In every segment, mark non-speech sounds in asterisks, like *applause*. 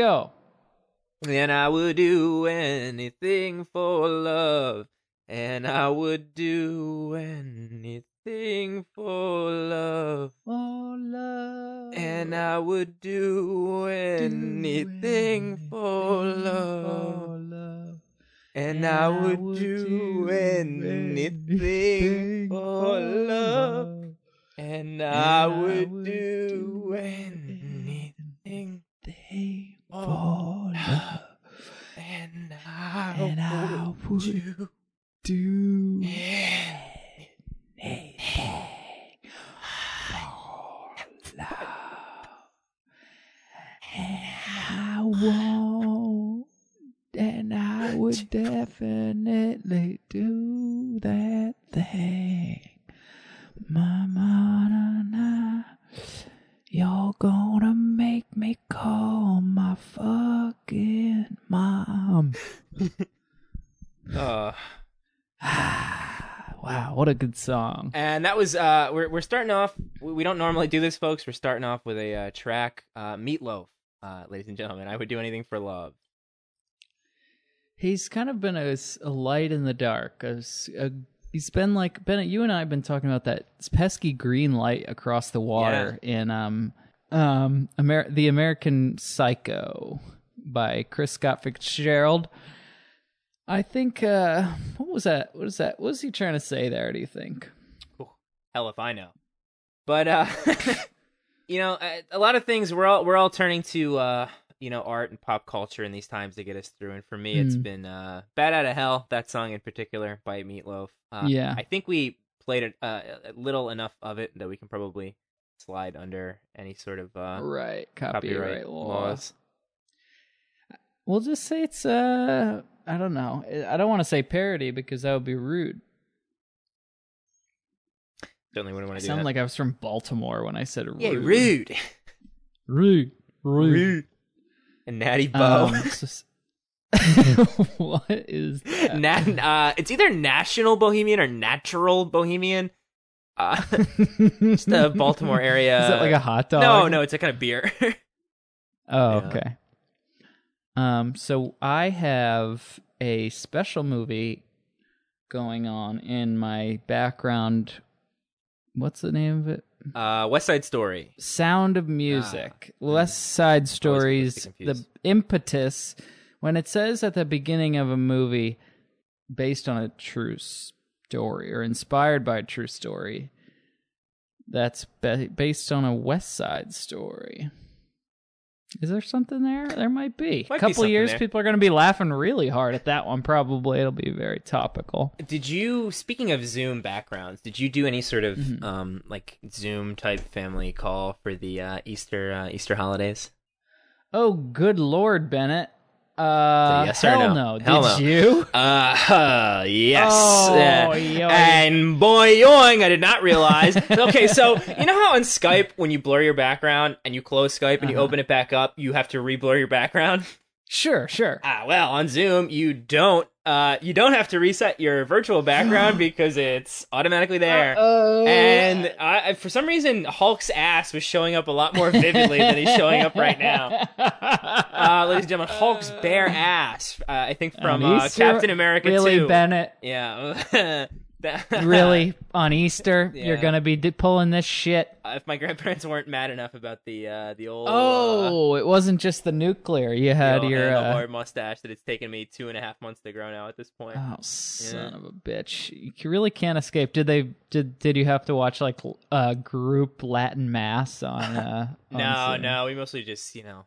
Go. And I would do anything for love. And I would do anything for love. For love. And I would do anything for love. for love. And I would do anything for love. And I would do anything for. And I And I would do Do anything. I won't, and I would definitely do that thing. Mama, na, na, you're gonna make me call my fucking mom. *laughs* Uh, *sighs* wow, what a good song. and that was uh we're we're starting off we we don't normally do this folks we're starting off with a uh, track uh meatloaf uh ladies and gentlemen i would do anything for love He's kind of been a light in the dark. A s- a- he's been like Bennett. You and I have been talking about that pesky green light across the water in um um Amer- the American Psycho by Chris Scott Fitzgerald. I think uh what was that? What is that? What was he trying to say there? Do you think? hell if i know but uh *laughs* you know a, a lot of things we're all we're all turning to uh you know art and pop culture in these times to get us through and for me it's been uh Bat out of hell that song in particular by meatloaf uh, Yeah. i think we played it uh, a little enough of it that we can probably slide under any sort of uh right, copyright, copyright law. laws We'll just say it's uh I don't know. I don't want to say parody because that would be rude. certainly wouldn't I want to do sound that like I was from Baltimore when I said rude. yeah rude Rude. *laughs* Rude. rude and natty bo Um, *laughs* *laughs* what is that? Nat, uh, it's either national bohemian or natural bohemian. Uh, *laughs* just the Baltimore area. Is that like a hot dog? no, no, it's a kind of beer. Oh, Yeah. okay. Um, so I have a special movie going on in my background. What's the name of it? Uh, West Side Story. Sound of Music. West Side Stories. The impetus when it says at the beginning of a movie based on a true story or inspired by a true story, that's ba- based on a West Side story. Is there something there? There might be. Might a be couple something years, there. people are going to be laughing really hard at that one. Probably it'll be very topical. Did you, speaking of Zoom backgrounds, did you do any sort of Mhm. um, like Zoom type family call for the uh, Easter uh, Easter holidays? Oh, good lord, Bennett. Uh, yes or no? no. Hell Did no. you? *laughs* Uh, yes. Oh, Uh, and boy, yoing, I did not realize. okay, so you know how on Skype, when you blur your background and you close Skype and you Uh-huh. open it back up, you have to re-blur your background? *laughs* Sure, sure. Ah, well, on Zoom, you don't. Uh, you don't have to reset your virtual background *gasps* because it's automatically there. Oh, And I, I- for some reason, Hulk's ass was showing up a lot more vividly than he's showing up right now. *laughs* Uh, ladies and gentlemen, Hulk's bare ass. Uh, I think from uh, Captain America really, 2. Bennett? Yeah. *laughs* *laughs* Really? On Easter, you're gonna be d- pulling this shit? Uh, if my grandparents *laughs* weren't mad enough about the uh, the old uh, Oh, it wasn't just the nuclear. You the had old your. Uh, mustache that it's taken me two and a half months to grow now at this point. oh, son of a bitch! You really can't escape. Did they? Did Did you have to watch like uh, group Latin mass on? Uh, *laughs* on no, Zoom? no, we mostly just you know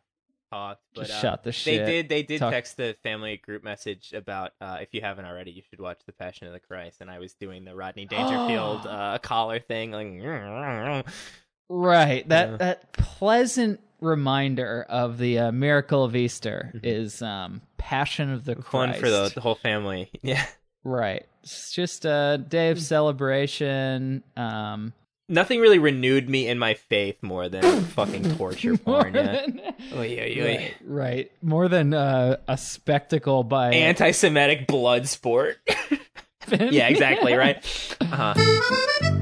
talked. But uh, shot the They did. They did Talk- text the family group message about uh, if you haven't already, you should watch The Passion of the Christ. And I was doing the Rodney Dangerfield *gasps* uh, collar thing, like. Right. That Yeah. that pleasant reminder of the uh, miracle of Easter Mhm. is um, Passion of the Fun Christ. for the, the whole family. *laughs* Yeah. Right. It's just a day of celebration. Um, Nothing really renewed me in my faith more than *coughs* fucking torture porn. Yeah. than, Oy, oy, oy. right, right. More than uh, a spectacle by Anti-Semitic blood sport. *laughs* yeah, exactly. Right. *laughs* Uh-huh.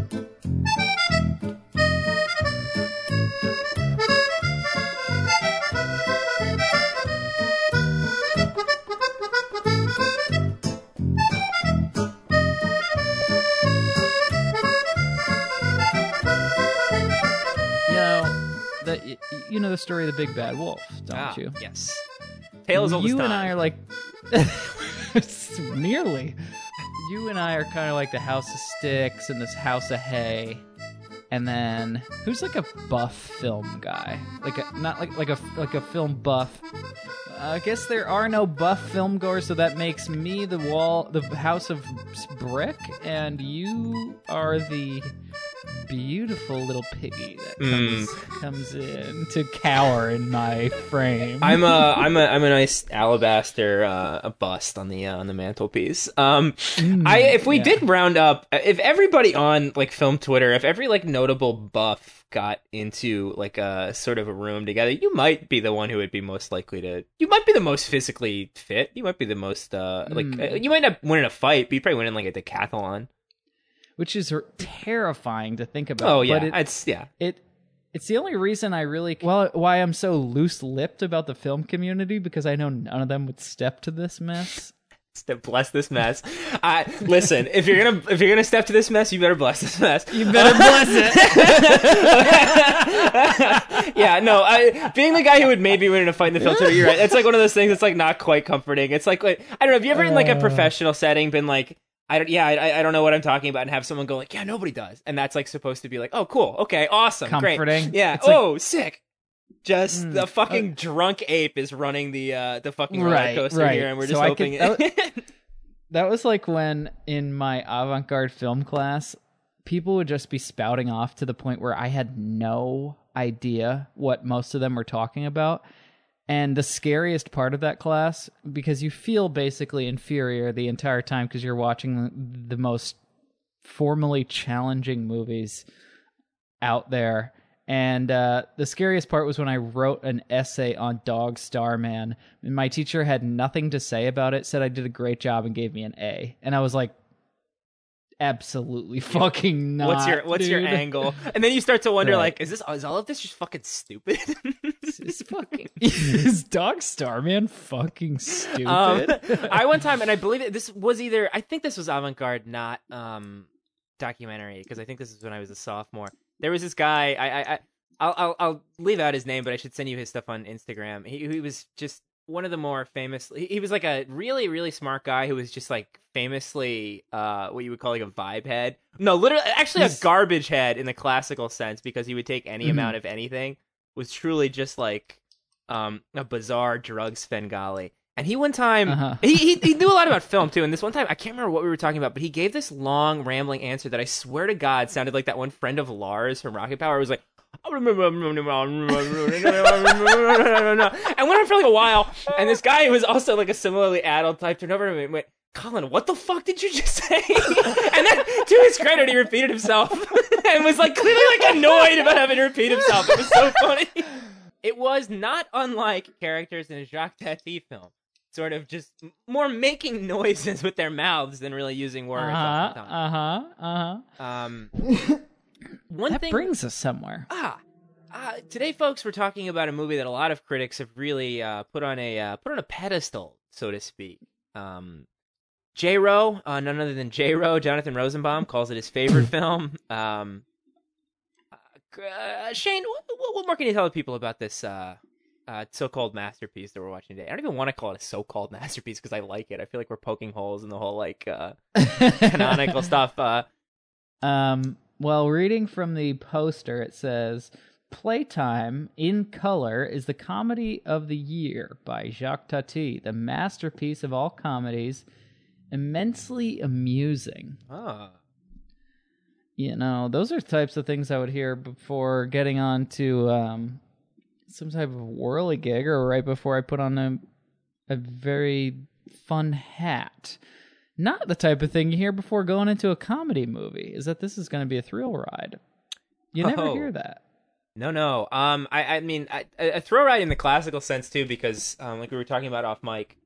The story of the Big Bad Wolf, don't ah, you? Yes. Tales old you as and. I are like *laughs* nearly. You and I are kind of like the House of Sticks and this House of Hay, and then who's like a buff film guy? Like a not like like a like a film buff. I guess there are no buff film goers, so that makes me the wall, the House of Brick, and you are the beautiful little piggy that comes, comes in to cower in my frame. I'm a *laughs* I'm a I'm a nice alabaster uh, a bust on the uh, on the mantelpiece. Um, I if we yeah. did round up, if everybody on like film Twitter, if every like notable buff got into like a sort of a room together, you might be the one who would be most likely to. You might be the most physically fit. You might be the most uh like Mm. uh, you might not win in a fight, but you probably win in like a decathlon. Which is terrifying to think about. Oh yeah, but it, it's yeah. it it's the only reason I really well why I'm so loose-lipped about the film community because I know none of them would step to this mess. *laughs* Step bless this mess. I listen. If you're gonna if you're gonna step to this mess, you better bless this mess. You better bless it. *laughs* yeah, no. I being the guy who would maybe win in a fight in the filter. You're right. It's like one of those things. that's like not quite comforting. It's like, like I don't know. Have you ever in like a Uh. professional setting been like, I don't. Yeah, I, I don't know what I'm talking about, and have someone go like, yeah, nobody does, and that's like supposed to be like, oh, cool, okay, awesome, great, yeah, It's like- oh, sick. Just Mm, the fucking drunk ape is running the uh the fucking roller Right, coaster right. here, and we're just I hoping. could- it... *laughs* That was like when in my avant-garde film class, people would just be spouting off to the point where I had no idea what most of them were talking about. And the scariest part of that class, because you feel basically inferior the entire time because you're watching the, the most formally challenging movies out there. And uh, the scariest part was when I wrote an essay on Dog Star Man. And my teacher had nothing to say about it, said I did a great job, and gave me an A. And I was like, absolutely fucking not. what's your what's your angle? And then you start to wonder, *laughs* Right. like, is this is all of this just fucking stupid? *laughs* Is fucking *laughs* is Dog Star Man fucking stupid? Um, *laughs* I one time, and I believe it, this was either I think this was avant garde, not um documentary, because I think this is when I was a sophomore. There was this guy. I I, I I'll, I'll I'll leave out his name, but I should send you his stuff on Instagram. He he was just one of the more famous. He, he was like a really really smart guy who was just like famously uh what you would call like a vibe head. No, literally, actually He's- a garbage head in the classical sense because he would take any amount of anything. Was truly just like um a bizarre drug Svengali. And he one time Uh-huh. he, he he knew a lot about film too. And this one time I can't remember what we were talking about, but he gave this long rambling answer that I swear to God sounded like that one friend of Lars from Rocket Power. Was like. and went on for like a while, and this guy who was also like a similarly adult type turned over to me and went, Colin, what the fuck did you just say? and then, to his credit, he repeated himself *laughs* and was like clearly like annoyed about having to repeat himself. It was so funny. *laughs* It was not unlike characters in a Jacques Tati film, sort of just more making noises with their mouths than really using words. Uh huh. Uh huh. Uh huh. Um, *laughs* one That thing brings us somewhere. Ah, uh, today, folks, we're talking about a movie that a lot of critics have really uh, put on a uh, put on a pedestal, so to speak. Um, J. Ro, uh, none other than J. Ro, Jonathan Rosenbaum calls it his favorite *clears throat* film. Um, uh, Shane, what, what, what more can you tell the people about this uh, uh, so-called masterpiece that we're watching today? I don't even want to call it a so-called *laughs* masterpiece because I like it. I feel like we're poking holes in the whole like uh, canonical *laughs* stuff. Uh, Um, well, reading from the poster, it says Playtime in Color is the comedy of the year by Jacques Tati, the masterpiece of all comedies, immensely amusing. oh. You know, those are types of things I would hear before getting on to um, some type of whirly gig or right before I put on a, a very fun hat. Not the type of thing you hear before going into a comedy movie, is that this is going to be a thrill ride. You never Oh. hear that. No, no. Um, I, I mean, I, a throw ride in the classical sense too, because um, like we were talking about off mic,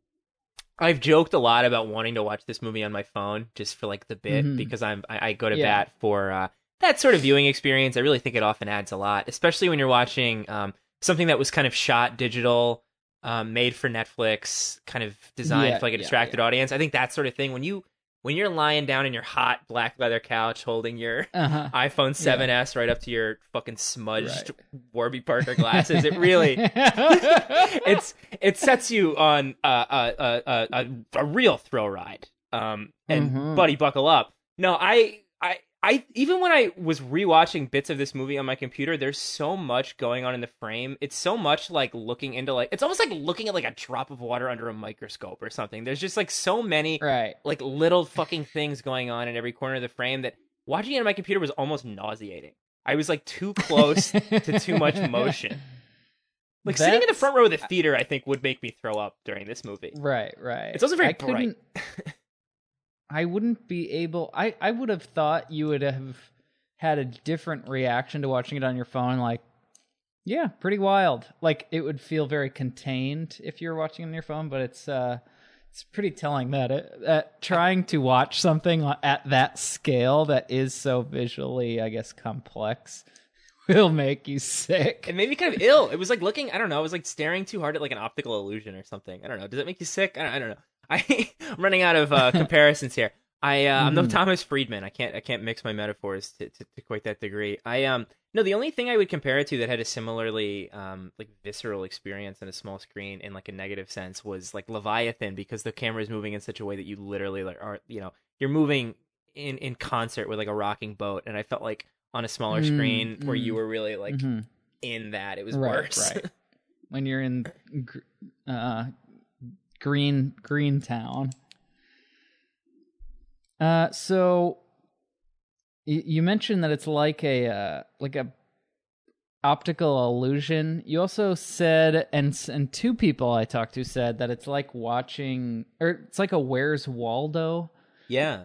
I've joked a lot about wanting to watch this movie on my phone just for like the bit Mhm. because I'm I, I go to Yeah. bat for uh, that sort of viewing experience. I really think it often adds a lot, especially when you're watching um, something that was kind of shot digital, um, made for Netflix, kind of designed Yeah, for like a yeah, distracted audience. I think that sort of thing when you when you're lying down in your hot black leather couch holding your Uh-huh. iPhone 7s right up to your fucking smudged Right. Warby Parker glasses, it really *laughs* it's it sets you on uh, uh, uh, a a real thrill ride. Um, and Mhm. buddy, buckle up. No, I I I even when I was rewatching bits of this movie on my computer, there's so much going on in the frame. It's so much like looking into like it's almost like looking at like a drop of water under a microscope or something. There's just like so many right. like little fucking things going on in every corner of the frame that watching it on my computer was almost nauseating. I was like too close to too much *laughs* motion. Like sitting in the front row of the theater, I think would make me throw up during this movie. Right, right. It's also very I bright. *laughs* I wouldn't be able. I I would have thought you would have had a different reaction to watching it on your phone. Like, yeah, pretty wild. Like it would feel very contained if you were watching on your phone. But it's uh, it's pretty telling that it, that trying to watch something at that scale that is so visually, I guess, complex, *laughs* will make you sick. It made me kind of ill. It was like looking. I don't know. It was like staring too hard at like an optical illusion or something. I don't know. Does it make you sick? I don't, I don't know. I, *laughs* I'm running out of uh, *laughs* comparisons here. I uh, I'm no Mhm. Thomas Friedman. I can't I can't mix my metaphors to, to, to quite that degree. I um no the only thing I would compare it to that had a similarly um like visceral experience on a small screen in like a negative sense was like Leviathan because the camera is moving in such a way that you literally like are you know you're moving in in concert with like a rocking boat and I felt like on a smaller Mm, screen where you mm. were really like Mhm. in that it was Right, worse. right. *laughs* when you're in uh, Green Green Town. Uh, so y- you mentioned that it's like a uh, like a optical illusion. You also said, and and two people I talked to said that it's like watching, or it's like a Where's Waldo. yeah.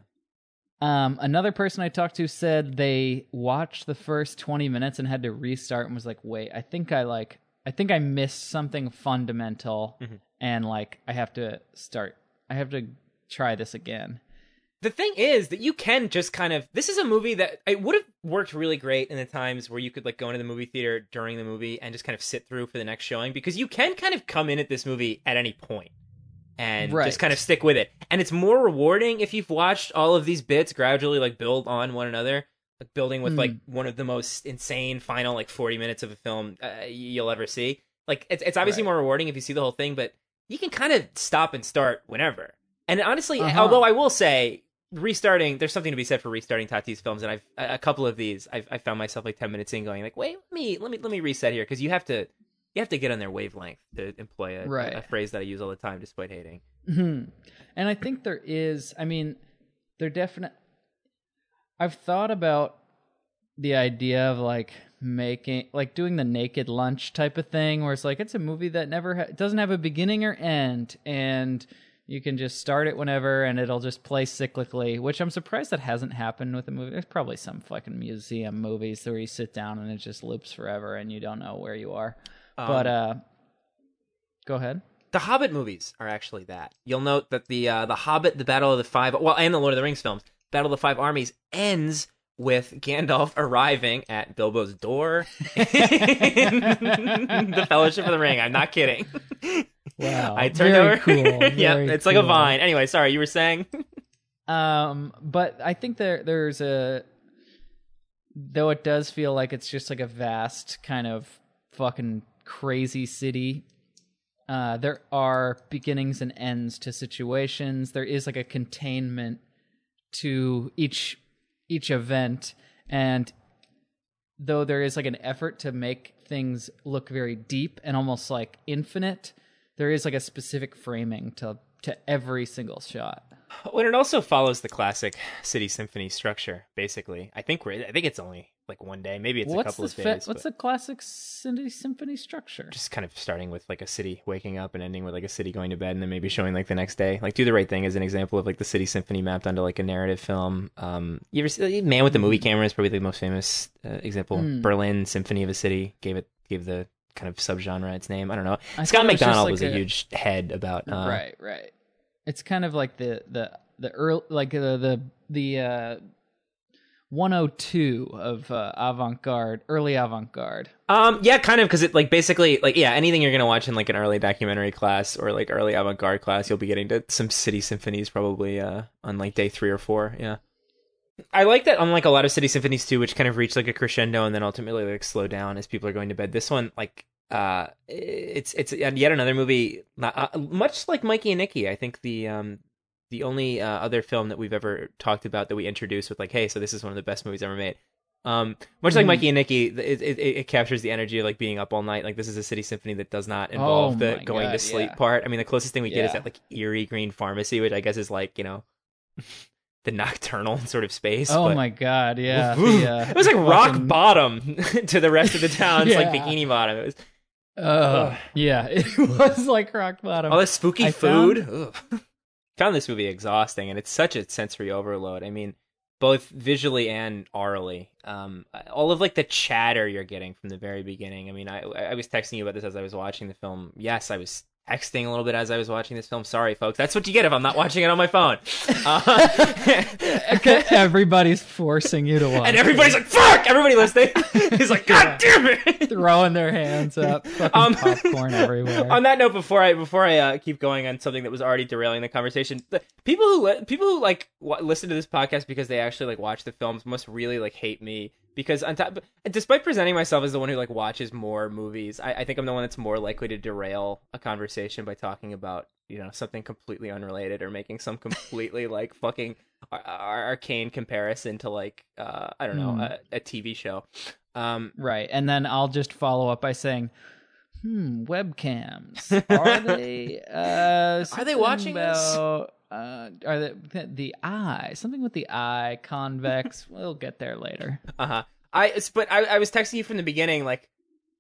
Um, another person I talked to said they watched the first 20 minutes and had to restart and was like, "Wait, I think I like I think I missed something fundamental Mhm. and like I have to start I have to try this again." The thing is that you can just kind of this is a movie that it would have worked really great in the times where you could like go into the movie theater during the movie and just kind of sit through for the next showing because you can kind of come in at this movie at any point and Right. just kind of stick with it. And it's more rewarding if you've watched all of these bits gradually like build on one another, like building with Hmm. like one of the most insane final like 40 minutes of a film uh, you'll ever see. Like it's it's obviously Right. more rewarding if you see the whole thing, but you can kind of stop and start whenever. And honestly, Uh-huh. although I will say restarting, there's something to be said for restarting Tati's films, and I've a couple of these, I've I found myself like 10 minutes in going like, wait, let me let me let me reset here because you have to you have to get on their wavelength to employ a, Right. a phrase that I use all the time despite hating. Mhm. And I think there is, I mean, there definitely I've thought about the idea of like making like doing the naked lunch type of thing where it's like it's a movie that never ha- doesn't have a beginning or end and you can just start it whenever and it'll just play cyclically which i'm surprised that hasn't happened with a movie. There's probably some fucking museum movies where you sit down and it just loops forever and you don't know where you are. But Um, uh go ahead. The Hobbit movies are actually that. You'll note that the uh, the Hobbit, the Battle of the Five, well, and the Lord of the Rings films, Battle of the Five Armies ends with Gandalf arriving at Bilbo's door in the Fellowship of the Ring. I'm not kidding. wow I turned Very over. *laughs* cool yeah, it's like a vine. Anyway, sorry, you were saying. Um, but I think there there's a though it does feel like it's just like a vast kind of fucking crazy city. Uh, there are beginnings and ends to situations. There is like a containment to each each event, and though there is like an effort to make things look very deep and almost like infinite, there is like a specific framing to to every single shot. When it also follows the classic City Symphony structure, basically. I think we're. I think it's only like one day. Maybe it's a what's couple the of fa- days. what's the classic city symphony structure? just kind of starting with like a city waking up and ending with like a city going to bed and then maybe showing like the next day. Like Do the Right Thing is an example of like the City Symphony mapped onto like a narrative film. Um, you ever see Man with the Movie Camera is probably the most famous uh, example. Mm. Berlin Symphony of a City gave it gave the kind of subgenre its name. I don't know. I Scott it was McDonald like was a, a- huge head about uh, right, right. It's kind of like the the the early like the the the uh, 102 of uh, avant-garde, early avant-garde. Um, yeah, kind of, because it like basically like yeah, anything you're gonna watch in like an early documentary class or like early avant-garde class, you'll be getting to some city symphonies probably uh on like day three or four. Yeah, I like that. Unlike a lot of city symphonies too, which kind of reach like a crescendo and then ultimately like slow down as people are going to bed. This one like uh it's it's yet another movie uh, much like Mikey and Nicky. I think the um the only uh, other film that we've ever talked about that we introduced with like, hey, so this is one of the best movies ever made. Um, much like mm. Mikey and Nicky, it, it, it, captures the energy of like being up all night. Like this is a city symphony that does not involve oh the going God, to sleep yeah. part. I mean, the closest thing we yeah. get is that like eerie green pharmacy, which I guess is like you know *laughs* the nocturnal *laughs* sort of space. Oh but... my God, yeah, the, *laughs* uh, it was like rock bottom to the rest of the town. It's yeah. like bikini bottom. It was. Uh, yeah, it was like rock bottom. All this spooky I food. Found found this movie exhausting, and it's such a sensory overload. I mean, both visually and orally. Um, all of like the chatter you're getting from the very beginning. I mean, I I was texting you about this as I was watching the film. Yes, I was texting a little bit as I was watching this film. Sorry, folks. That's what you get if I'm not watching it on my phone. Uh, *laughs* *laughs* everybody's forcing you to watch. And everybody's it. like, fuck! Everybody listening *laughs* is like, God damn it! Throwing their hands up. Um, popcorn everywhere. On that note, before I before I uh, keep going on something that was already derailing the conversation, the people who people who like w- listen to this podcast because they actually like watch the films must really like hate me because on top, despite presenting myself as the one who like watches more movies, I, I think I'm the one that's more likely to derail a conversation by talking about you know something completely unrelated or making some completely *laughs* like fucking ar- arcane comparison to like uh, I don't know mm. a, a, TV show. Um, right, and then I'll just follow up by saying. Hmm, webcams. *laughs* Are they uh Are they watching about, this? Uh, are the the eye something with the eye convex? *laughs* we'll get there later. Uh huh. I but I, I was texting you from the beginning, like,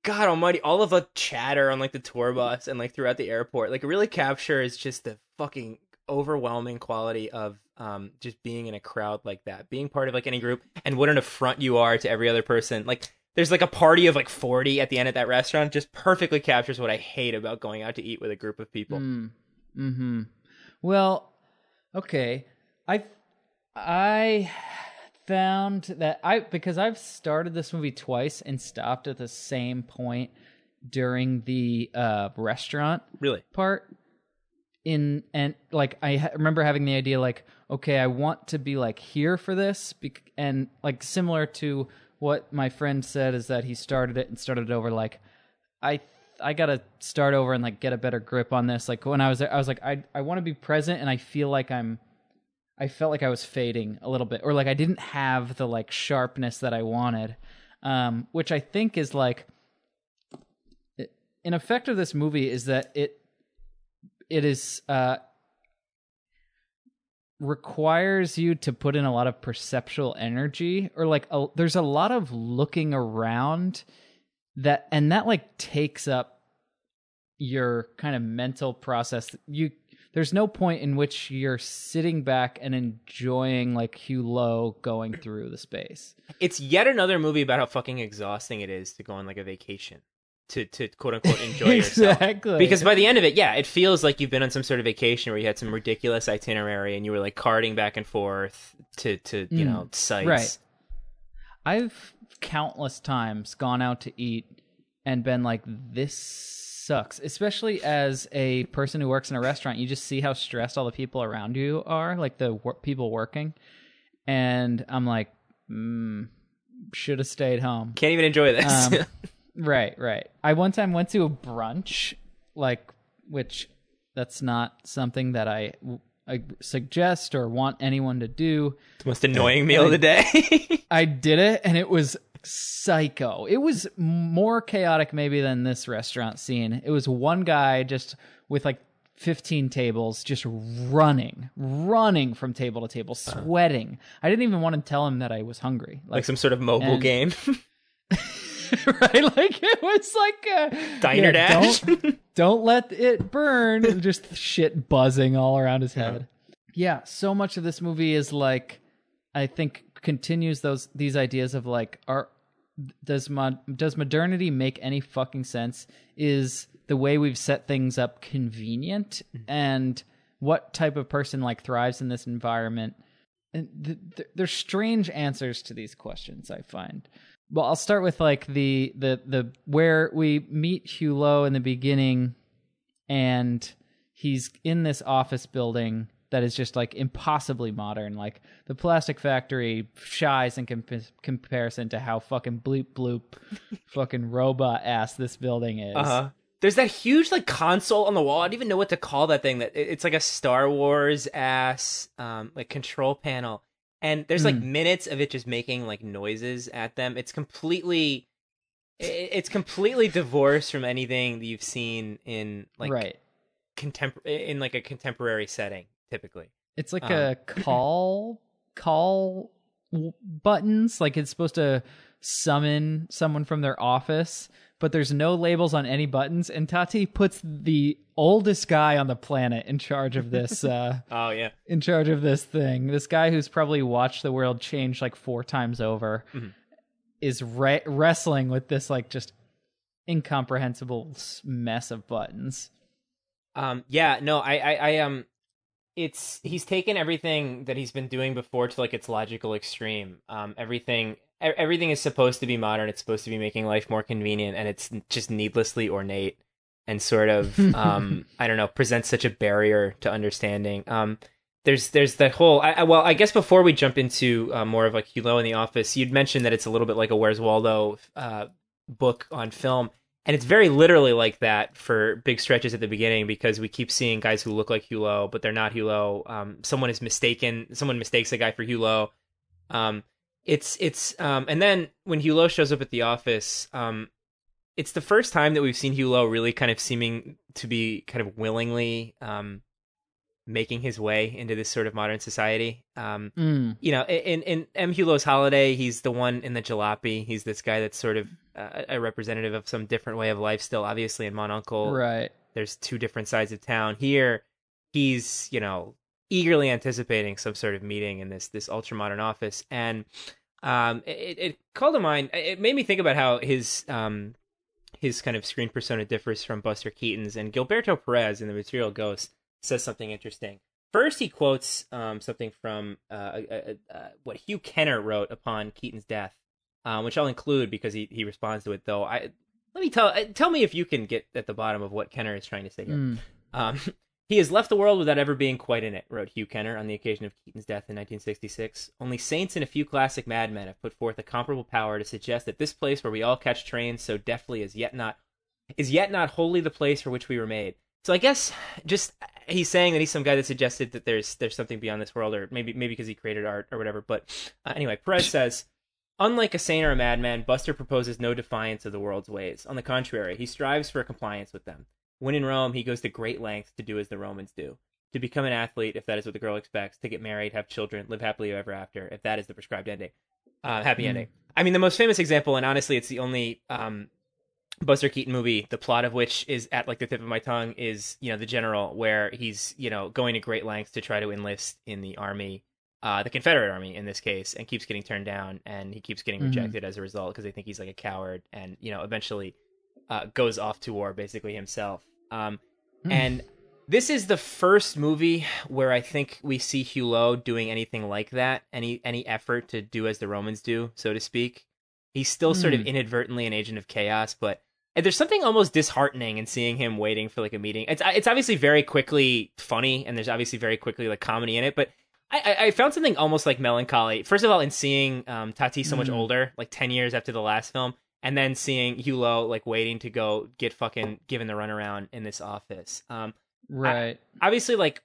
God Almighty, all of the chatter on like the tour bus and like throughout the airport, like, really captures just the fucking overwhelming quality of um just being in a crowd like that, being part of like any group, and what an affront you are to every other person. Like, there's like a party of like 40 at the end at that restaurant. Just perfectly captures what I hate about going out to eat with a group of people. Mm. Hmm. Well, Okay. I I found that I because I've started this movie twice and stopped at the same point during the uh restaurant really part in and like I ha- remember having the idea like okay I want to be like here for this bec- and like similar to what my friend said is that he started it and started it over like I I gotta start over and like get a better grip on this. Like when I was there, I was like, I I want to be present, and I feel like I'm, I felt like I was fading a little bit, or like I didn't have the like sharpness that I wanted, um, which I think is like, an effect of this movie is that it, it is uh requires you to put in a lot of perceptual energy or like a, there's a lot of looking around that and that like takes up your kind of mental process you there's no point in which you're sitting back and enjoying like Hulot going through the space. It's yet another movie about how fucking exhausting it is to go on like a vacation. To, to quote unquote enjoy yourself. exactly. Because by the end of it, yeah, it feels like you've been on some sort of vacation where you had some ridiculous itinerary and you were like carting back and forth to to you mm, know sites. Right. I've countless times gone out to eat and been like, this sucks. Especially as a person who works in a restaurant, you just see how stressed all the people around you are, like the wor- people working. And I'm like, mm, should have stayed home. Can't even enjoy this. Um, *laughs* right, right. I one time went to a brunch, like, which that's not something that I I suggest or want anyone to do. It's the most annoying meal of the day. *laughs* I did it and it was psycho. It was more chaotic maybe than this restaurant scene. It was one guy just with like 15 tables just running, running from table to table, uh-huh. sweating. I didn't even want to tell him that I was hungry. Like, like some sort of mobile and, game. *laughs* *laughs* right? Like it was like a diner yeah, dash. Don't, *laughs* don't, let it burn. Just shit buzzing all around his head. Yeah. yeah, so much of this movie is like I think continues those these ideas of like are does mod, does modernity make any fucking sense? Is the way we've set things up convenient? Mm-hmm. And what type of person like thrives in this environment? and th- th- there's strange answers to these questions I find. Well, I'll start with like the the the where we meet Hulot in the beginning, and he's in this office building that is just like impossibly modern. Like the plastic factory shies in comp- comparison to how fucking bleep bloop, *laughs* fucking robot ass this building is. Uh-huh. There's that huge like console on the wall. I don't even know what to call that thing. That it's like a Star Wars ass um like control panel, and there's like Mm. minutes of it just making like noises at them. It's completely, it's completely divorced from anything that you've seen in like right. contempor in like a contemporary setting typically. It's like Um, a *clears throat* call call w- buttons. Like it's supposed to summon someone from their office, but there's no labels on any buttons. And Tati puts the oldest guy on the planet in charge of this. *laughs* uh Oh yeah. in charge of this thing. This guy who's probably watched the world change like four times over Mhm. is re- wrestling with this like just incomprehensible mess of buttons. Um, yeah, no, I, I, I, um, it's he's taken everything that he's been doing before to like its logical extreme. Um, everything, everything is supposed to be modern. It's supposed to be making life more convenient, and it's just needlessly ornate and sort of, *laughs* um, I don't know, presents such a barrier to understanding. Um, there's, there's that whole. I, I, well, I guess before we jump into uh, more of like Hulot in the office, you'd mentioned that it's a little bit like a Where's Waldo uh, book on film and it's very literally like that for big stretches at the beginning because we keep seeing guys who look like Hulot, but they're not Hulot. Um, someone is mistaken. Someone mistakes a guy for Hulot. Um, it's it's um, and then when Hulot shows up at the office, um, it's the first time that we've seen Hulot really kind of seeming to be kind of willingly um, making his way into this sort of modern society. Um, Mm. you know, in in M. Hulot's Holiday, he's the one in the jalopy. He's this guy that's sort of uh, a representative of some different way of life. Still, obviously, in Mon Oncle. Right. there's two different sides of town. Here, he's you know eagerly anticipating some sort of meeting in this this ultra modern office, and um, it, it called to mind. It made me think about how his um his kind of screen persona differs from Buster Keaton's, and Gilberto Perez in The Material Ghost says something interesting. First, he quotes um, something from uh, uh, uh, uh, what Hugh Kenner wrote upon Keaton's death, um, which I'll include because he, he responds to it. Though I let me tell uh, tell me if you can get at the bottom of what Kenner is trying to say here. Mm. Um, *laughs* he has left the world without ever being quite in it, wrote Hugh Kenner on the occasion of Keaton's death in 1966. Only saints and a few classic madmen have put forth a comparable power to suggest that this place where we all catch trains so deftly is yet not is yet not wholly the place for which we were made. So I guess just he's saying that he's some guy that suggested that there's there's something beyond this world, or maybe maybe because he created art or whatever. But uh, anyway, Perez *laughs* says. Unlike a saint or a madman, Buster proposes no defiance of the world's ways. On the contrary, he strives for compliance with them. When in Rome, he goes to great lengths to do as the Romans do. To become an athlete, if that is what the girl expects, to get married, have children, live happily ever after, if that is the prescribed ending. Uh, happy Mm. ending. I mean, the most famous example, and honestly, it's the only um, Buster Keaton movie, the plot of which is at like the tip of my tongue, is you know the general where he's you know going to great lengths to try to enlist in the army, uh, the Confederate army in this case, and keeps getting turned down, and he keeps getting Mhm. rejected as a result because they think he's like a coward, and you know eventually uh, goes off to war basically himself. Um, Mm. and this is the first movie where I think we see Hulot doing anything like that, any any effort to do as the Romans do, so to speak. He's still sort of Hmm. inadvertently an agent of chaos, but and there's something almost disheartening in seeing him waiting for like a meeting. It's it's obviously very quickly funny, and there's obviously very quickly like comedy in it, but I, I- I found something almost like melancholy. First of all, in seeing um, Tati so much Mm. older, like ten years after the last film, and then seeing Hulot like waiting to go get fucking given the runaround in this office. Um, Right. obviously, like,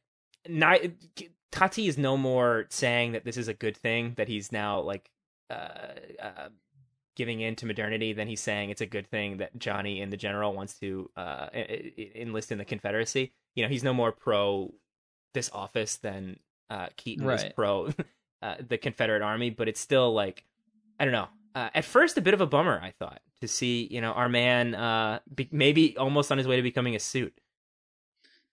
not, Tati is no more saying that this is a good thing that he's now like uh, uh, giving in to modernity than he's saying it's a good thing that Johnny and the general wants to uh, enlist in the Confederacy. You know, he's no more pro this office than uh, Keaton is pro *laughs* uh, the Confederate Army, but it's still like I don't know. Uh, at first, a bit of a bummer, I thought, to see you know our man uh, be- maybe almost on his way to becoming a suit.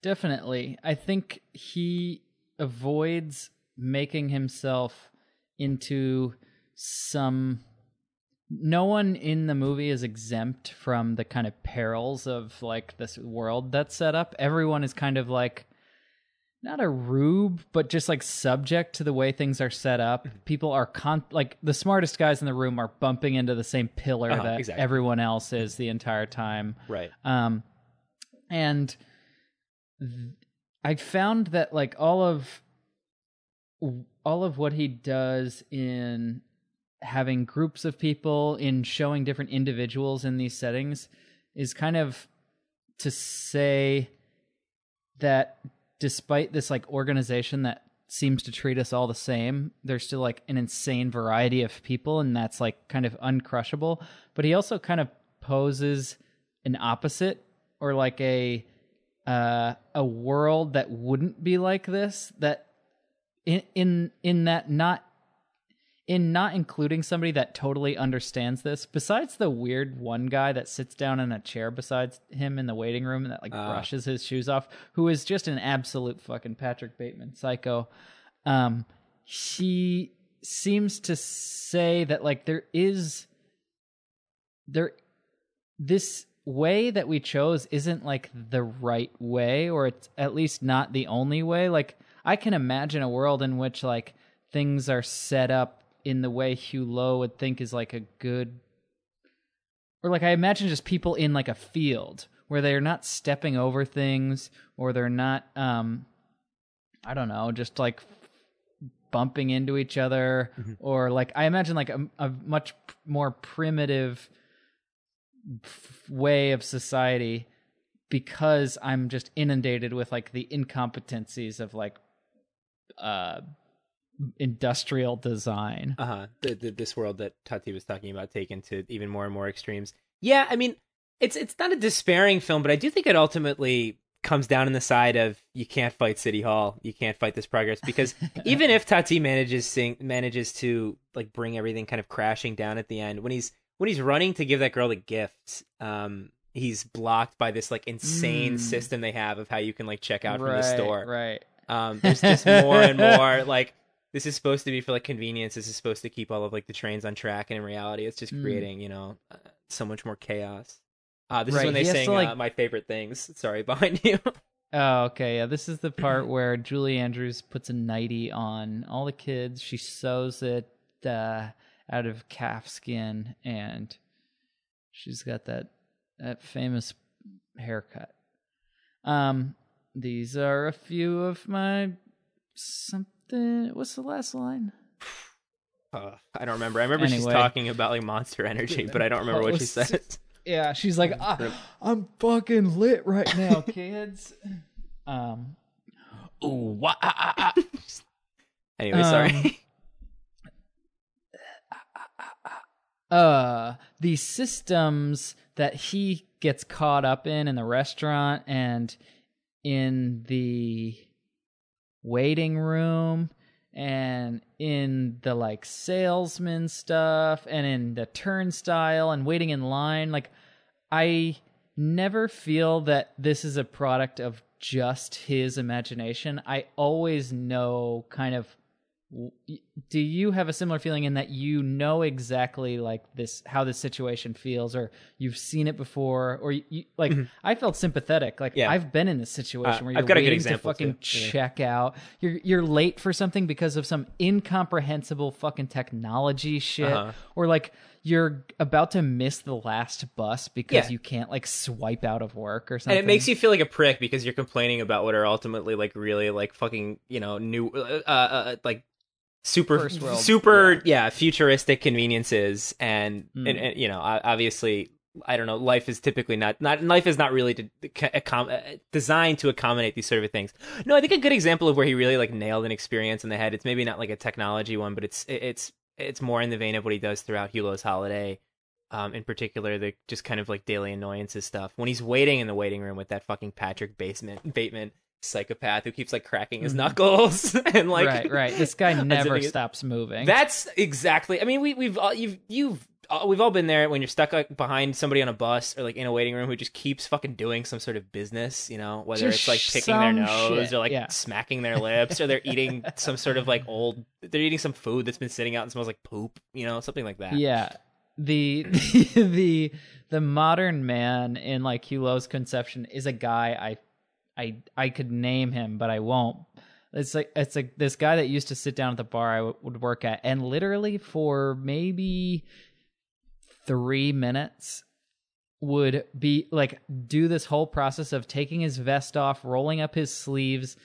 Definitely. I think he avoids making himself into some no one in the movie is exempt from the kind of perils of like this world that's set up. Everyone is kind of like not a rube, but just like subject to the way things are set up. Mm-hmm. People are con like the smartest guys in the room are bumping into the same pillar Uh-huh, that exactly. everyone else is the entire time. Right. Um, and th- I found that like all of all of what he does in having groups of people in showing different individuals in these settings is kind of to say that despite this like organization that seems to treat us all the same there's still like an insane variety of people and that's like kind of uncrushable. But he also kind of poses an opposite or like a uh a world that wouldn't be like this that in in in that not in not including somebody that totally understands this besides the weird one guy that sits down in a chair beside him in the waiting room and that like Ah. brushes his shoes off who is just an absolute fucking Patrick Bateman psycho um he seems to say that like there is there this way that we chose isn't like the right way or it's at least not the only way like i can imagine a world in which like things are set up in the way hulot would think is like a good or like i imagine just people in like a field where they're not stepping over things or they're not um i don't know just like bumping into each other or like i imagine like a, a much more primitive f- way of society because i'm just inundated with like the incompetencies of like uh industrial design Uh huh. This world that Tati was talking about taken to even more and more extremes. Yeah, I mean, it's it's not a despairing film, but I do think it ultimately comes down on the side of you can't fight City Hall, you can't fight this progress because *laughs* even if Tati manages sing, manages to like bring everything kind of crashing down at the end when he's when he's running to give that girl the gift, um, he's blocked by this like insane Mm. system they have of how you can like check out from the store. right Um, there's just more and *laughs* more like this is supposed to be for like convenience. This is supposed to keep all of like the trains on track, and in reality, it's just Mm. creating you know uh, so much more chaos. Uh, this is when they sing like- uh, my favorite things. Sorry, *laughs* behind you. Oh, okay. Yeah, this is the *clears throat* part where Julie Andrews puts a nightie on all the kids. She sews it uh, out of calf skin, and she's got that that famous haircut. Um, these are a few of my something. What's the last line? *sighs* Uh, I don't remember. I remember she's Anyway. talking about like Monster Energy, *laughs* but I don't remember what she Post- says. Yeah, she's like, "Ah, I'm fucking lit right now, *laughs* kids. um, ooh, wah, ah, ah, ah. *laughs* Anyway, Um, sorry. uh the systems that he gets caught up in in the restaurant and in the waiting room and in the like salesman stuff and in the turnstile and waiting in line. Like i never feel that this is a product of just his imagination. I always know kind of do you have a similar feeling in that you know exactly like this how this situation feels or you've seen it before or you, like i felt sympathetic like Mm-hmm. Yeah. i've been in this situation Uh, where you're I've got a good example, to fucking too. Yeah. check out you're you're late for something because of some incomprehensible fucking technology shit Uh-huh. or like you're about to miss the last bus because Yeah. you can't like swipe out of work or something. and it makes you feel like a prick because you're complaining about what are ultimately like really like fucking you know new uh, uh, uh like super super yeah. futuristic conveniences and, Mm. and, and you know obviously I don't know life is typically not not life is not really to, uh, designed to accommodate these sort of things. No, I think a good example of where he really like nailed an experience in the head. It's maybe not like a technology one, but it's it's it's more in the vein of what he does throughout Hulot's Holiday um, in particular, the just kind of like daily annoyances stuff. When he's waiting in the waiting room with that fucking Patrick Basement Bateman psychopath who keeps like cracking his Mhm. knuckles *laughs* and like right right this guy *laughs* never stops moving That's exactly. I mean, we we've all you've you've uh, we've all been there when you're stuck like behind somebody on a bus or like in a waiting room who just keeps fucking doing some sort of business. You know, whether Just it's like picking their nose shit, or like yeah. smacking their lips or they're *laughs* eating some sort of like old. They're eating some food that's been sitting out and smells like poop. You know, something like that. Yeah. The the the modern man in like Hulot's conception is a guy I I I could name him, but I won't. It's like it's like this guy that used to sit down at the bar I w- would work at, and literally for maybe three minutes would be like do this whole process of taking his vest off, rolling up his sleeves,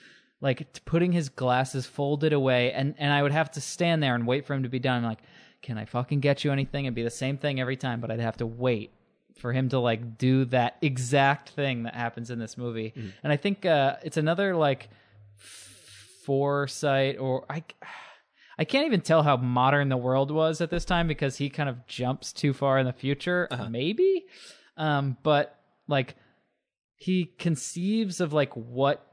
like putting his glasses folded away, and and I would have to stand there and wait for him to be done. I'm like, can I fucking get you anything? It'd be the same thing every time, but I'd have to wait for him to like do that exact thing that happens in this movie. And I think uh, it's another like foresight or I I can't even tell how modern the world was at this time because he kind of jumps too far in the future, maybe. Um, but like he conceives of like what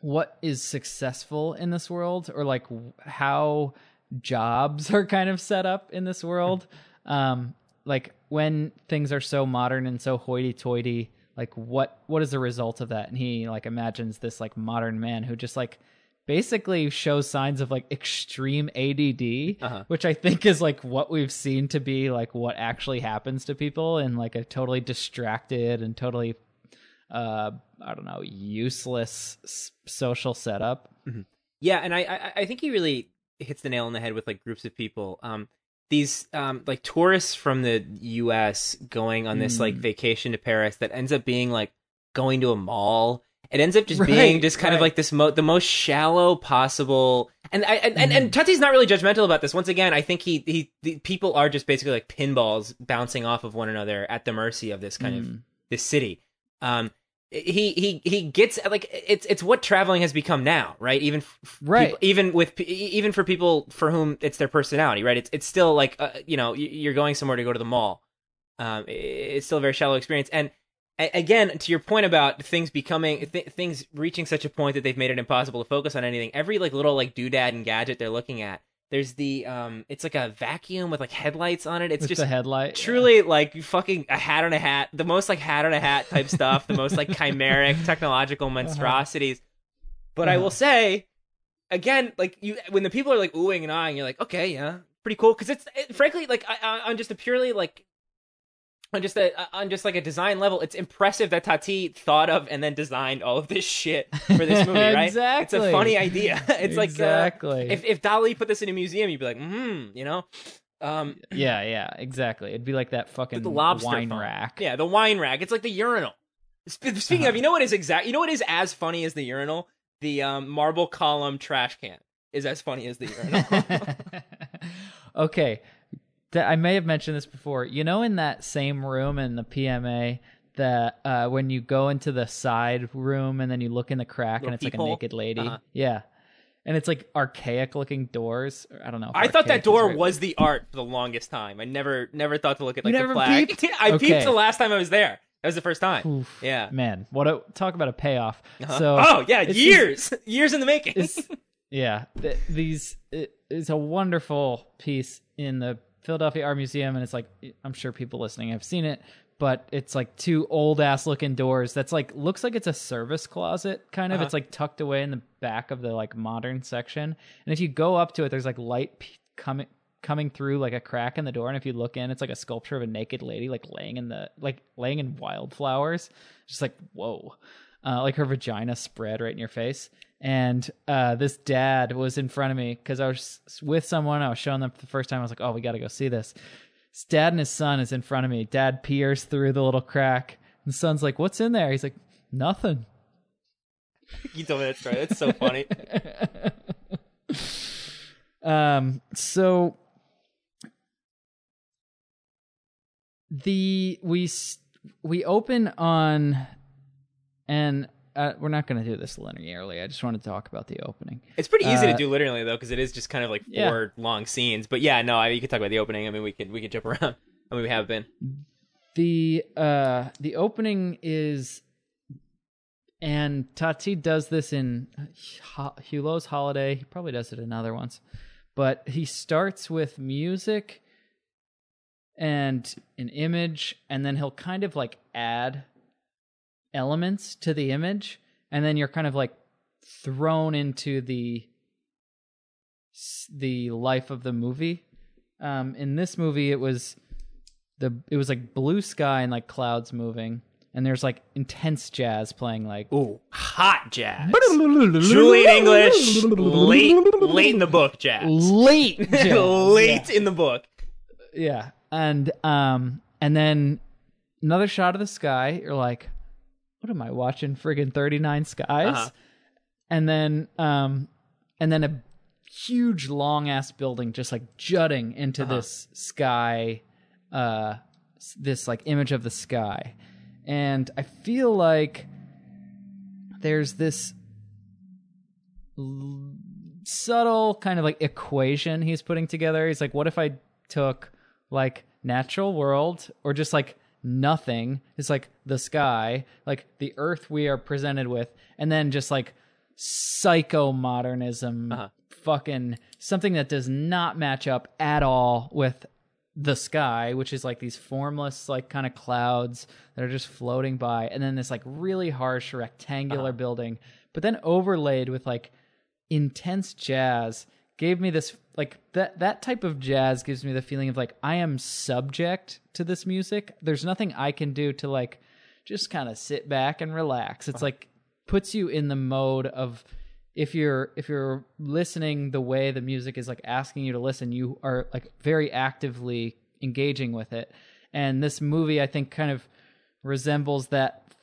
what is successful in this world or like how jobs *laughs* are kind of set up in this world *laughs* um like when things are so modern and so hoity-toity like what what is the result of that and he like imagines this like modern man who just like basically shows signs of like extreme ADD Uh-huh. which i think is like what we've seen to be like what actually happens to people in like a totally distracted and totally uh i don't know useless s- social setup Yeah, and I, I I think he really hits the nail on the head with like groups of people. Um, these um like tourists from the U.S. going on this like Mm. vacation to Paris that ends up being like going to a mall. It ends up just Right, being just kind of like this mo- the most shallow possible. And I and, and and Tati's not really judgmental about this. Once again, I think he he the people are just basically like pinballs bouncing off of one another at the mercy of this kind of Mm. this city. Um, he he he gets like it's it's what traveling has become now, right? Even Right. people- even with even for people for whom it's their personality, right? It's it's still like uh, you know you're going somewhere to go to the mall. Um, it's still a very shallow experience, and again to your point about things becoming th- things reaching such a point that they've made it impossible to focus on anything. Every like little like doodad and gadget they're looking at. There's the um, it's like a vacuum with like headlights on it. It's with just a headlight truly like fucking a hat on a hat the most like hat on a hat type *laughs* stuff the most like chimeric technological monstrosities but i Uh-huh. will say again like you when the people are like oohing and eyeing you're like okay yeah pretty cool because it's it, frankly like I, I, on just a purely like on just a on just like a design level it's impressive that tati thought of and then designed all of this shit for this movie *laughs* right exactly. it's a funny idea *laughs* it's like uh, exactly if, if Dali put this in a museum you'd be like hmm you know um yeah yeah exactly it'd be like that fucking the lobster wine phone. rack Yeah, the wine rack. It's like the urinal. Speaking Uh-huh. of, you know what is exact? You know what is as funny as the urinal? The um, marble column trash can is as funny as the urinal. *laughs* okay I may have mentioned this before you know in that same room in the pma that uh, when you go into the side room and then you look in the crack and it's like a naked lady Uh-huh. yeah and it's like archaic looking doors i don't know I thought that door right- was the art for the longest time. I never, never thought to look at like You the never flag. peeped? *laughs* I Okay. peeped the last time I was there. That was the first time. Oof. Yeah. man what a talk about a payoff Uh-huh. so oh yeah, years, *laughs* years in the making. *laughs* yeah th- these it, it's a wonderful piece in the philadelphia art museum and it's like i'm sure people listening have seen it but it's like two old ass looking doors that's like looks like it's a service closet kind of. Uh-huh. it's like tucked away in the back of the like modern section. And if you go up to it there's like light p- coming coming through like a crack in the door. And if you look in it's like a sculpture of a naked lady like laying in the like laying in wildflowers. Just like whoa. Uh, like her vagina spread right in your face. And uh, this dad was in front of me because I was with someone. I was showing them for the first time. I was like, "Oh, we got to go see this." His dad and his son is in front of me. Dad peers through the little crack. And son's like, "What's in there?" He's like, "Nothing." you told me that story. That's so funny. *laughs* Um. So the we we open on, and uh, we're not going to do this linearly. I just want to talk about the opening. It's pretty easy Uh, to do literally though, because it is just kind of like Yeah. four long scenes. But yeah, no, I, you could talk about the opening. I mean, we could we could jump *laughs* around. I mean, we have been. the uh the opening is and Tati does this in Hu- Hulot's Holiday. He probably does it in other ones, but he starts with music and an image, and then he'll kind of like add elements to the image, and then you're kind of like thrown into the the life of the movie. Um, in this movie, it was the it was like blue sky and like clouds moving and there's like intense jazz playing like Ooh, hot jazz. *laughs* Julian English, late, late in the book, jazz. late *laughs* jazz. late in the book. yeah and um and then another shot of the sky you're like what am i watching friggin 39 skies Uh-huh. and then um and then a huge long ass building just like jutting into Uh-huh. this sky uh this like image of the sky and i feel like there's this l- subtle kind of like equation he's putting together he's like what if i took like natural world or just like nothing it's like the sky like the earth we are presented with and then just like psycho modernism Uh-huh. fucking something that does not match up at all with the sky which is like these formless like kind of clouds that are just floating by and then this like really harsh rectangular building but then overlaid with like intense jazz gave me this like that that type of jazz gives me the feeling of like I am subject to this music. There's nothing I can do to like just kind of sit back and relax. It's like puts you in the mode of if you're if you're listening the way the music is like asking you to listen, you are like very actively engaging with it. And this movie I think kind of resembles that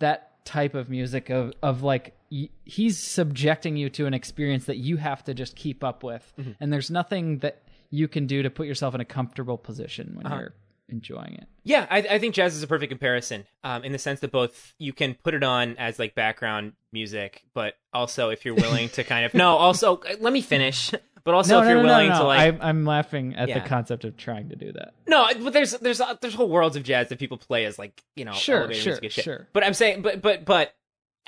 that type of music of of like y- he's subjecting you to an experience that you have to just keep up with. And there's nothing that you can do to put yourself in a comfortable position when you're enjoying it. Yeah, I, I think jazz is a perfect comparison um, in the sense that both you can put it on as like background music, but also if you're willing to kind of no, also uh, let me finish. But also no if no you're no, willing to like I'm, I'm laughing at Yeah. the concept of trying to do that No, but there's there's uh, there's whole worlds of jazz that people play as like you know Sure, sure, shit. sure. But I'm saying, but but but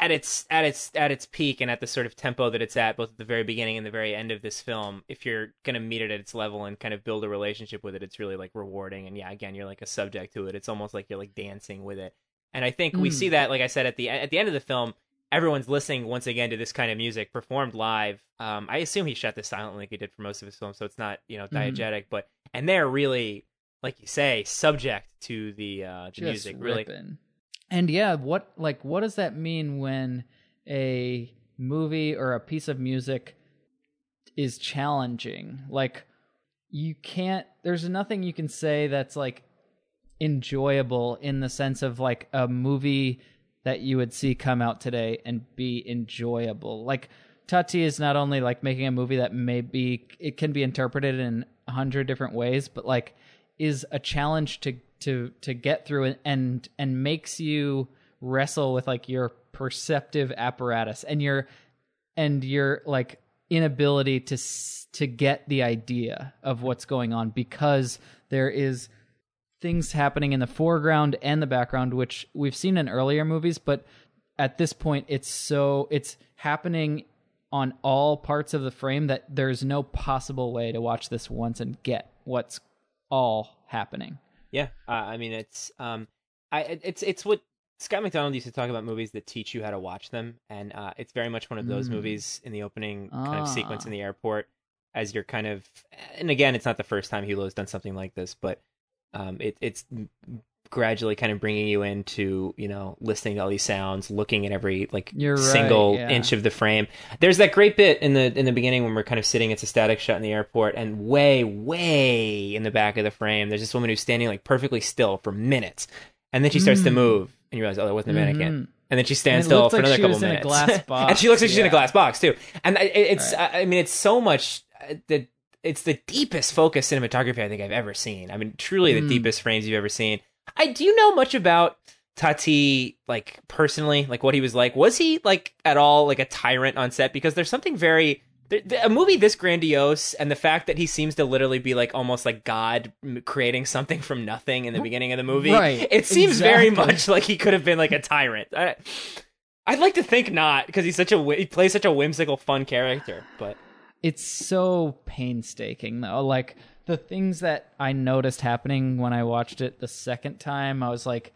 at its at its at its peak and at the sort of tempo that it's at, both at the very beginning and the very end of this film, if you're gonna meet it at its level and kind of build a relationship with it, it's really like rewarding. And yeah, again, you're like a subject to it. It's almost like you're like dancing with it. And I think we Mm. see that, like I said, at the at the end of the film. Everyone's listening once again to this kind of music performed live. Um, I assume he shot this silently, like he did for most of his films, so it's not you know Mhm. diegetic. But and they're really like you say, subject to the uh the music. Really, and yeah what like what does that mean when a movie or a piece of music is challenging like you can't there's nothing you can say that's like enjoyable in the sense of like a movie that you would see come out today and be enjoyable. Like Tati is not only like making a movie that may be it can be interpreted in a hundred different ways, but like is a challenge to to to get through and and, makes you wrestle with like your perceptive apparatus and your and your like inability to to get the idea of what's going on because there is things happening in the foreground and the background which we've seen in earlier movies but at this point it's so it's happening on all parts of the frame that there's no possible way to watch this once and get what's all happening yeah. Uh, I mean, it's um, I it's it's what Scott MacDonald used to talk about movies that teach you how to watch them, and uh, it's very much one of those Mm. movies in the opening kind of sequence Ah. in the airport as you're kind of, and again, it's not the first time Hulot's done something like this, but um, it it's gradually kind of bringing you into you know listening to all these sounds looking at every like right, single yeah. inch of the frame. There's that great bit in the in the beginning when we're kind of sitting it's a static shot in the airport and way way in the back of the frame there's this woman who's standing like perfectly still for minutes. And then she starts to Mm. move and you realize oh that wasn't a mannequin. Mhm. and then she stands still for like another she couple was in a minutes. *laughs* and she looks like she's in a glass box too. And it's I I mean it's so much uh, the it's the deepest focus cinematography I think I've ever seen. I mean, truly the Mm. deepest frames you've ever seen. I do you know much about Tati like personally, like what he was like. Was he like at all like a tyrant on set? Because there's something very a movie this grandiose and the fact that he seems to literally be like almost like God creating something from nothing in the beginning of the movie. Right, It seems very much like he could have been like a tyrant. I, I'd like to think not because he's such a he plays such a whimsical, fun character. But it's so painstaking though. Like the things that i noticed happening when i watched it the second time i was like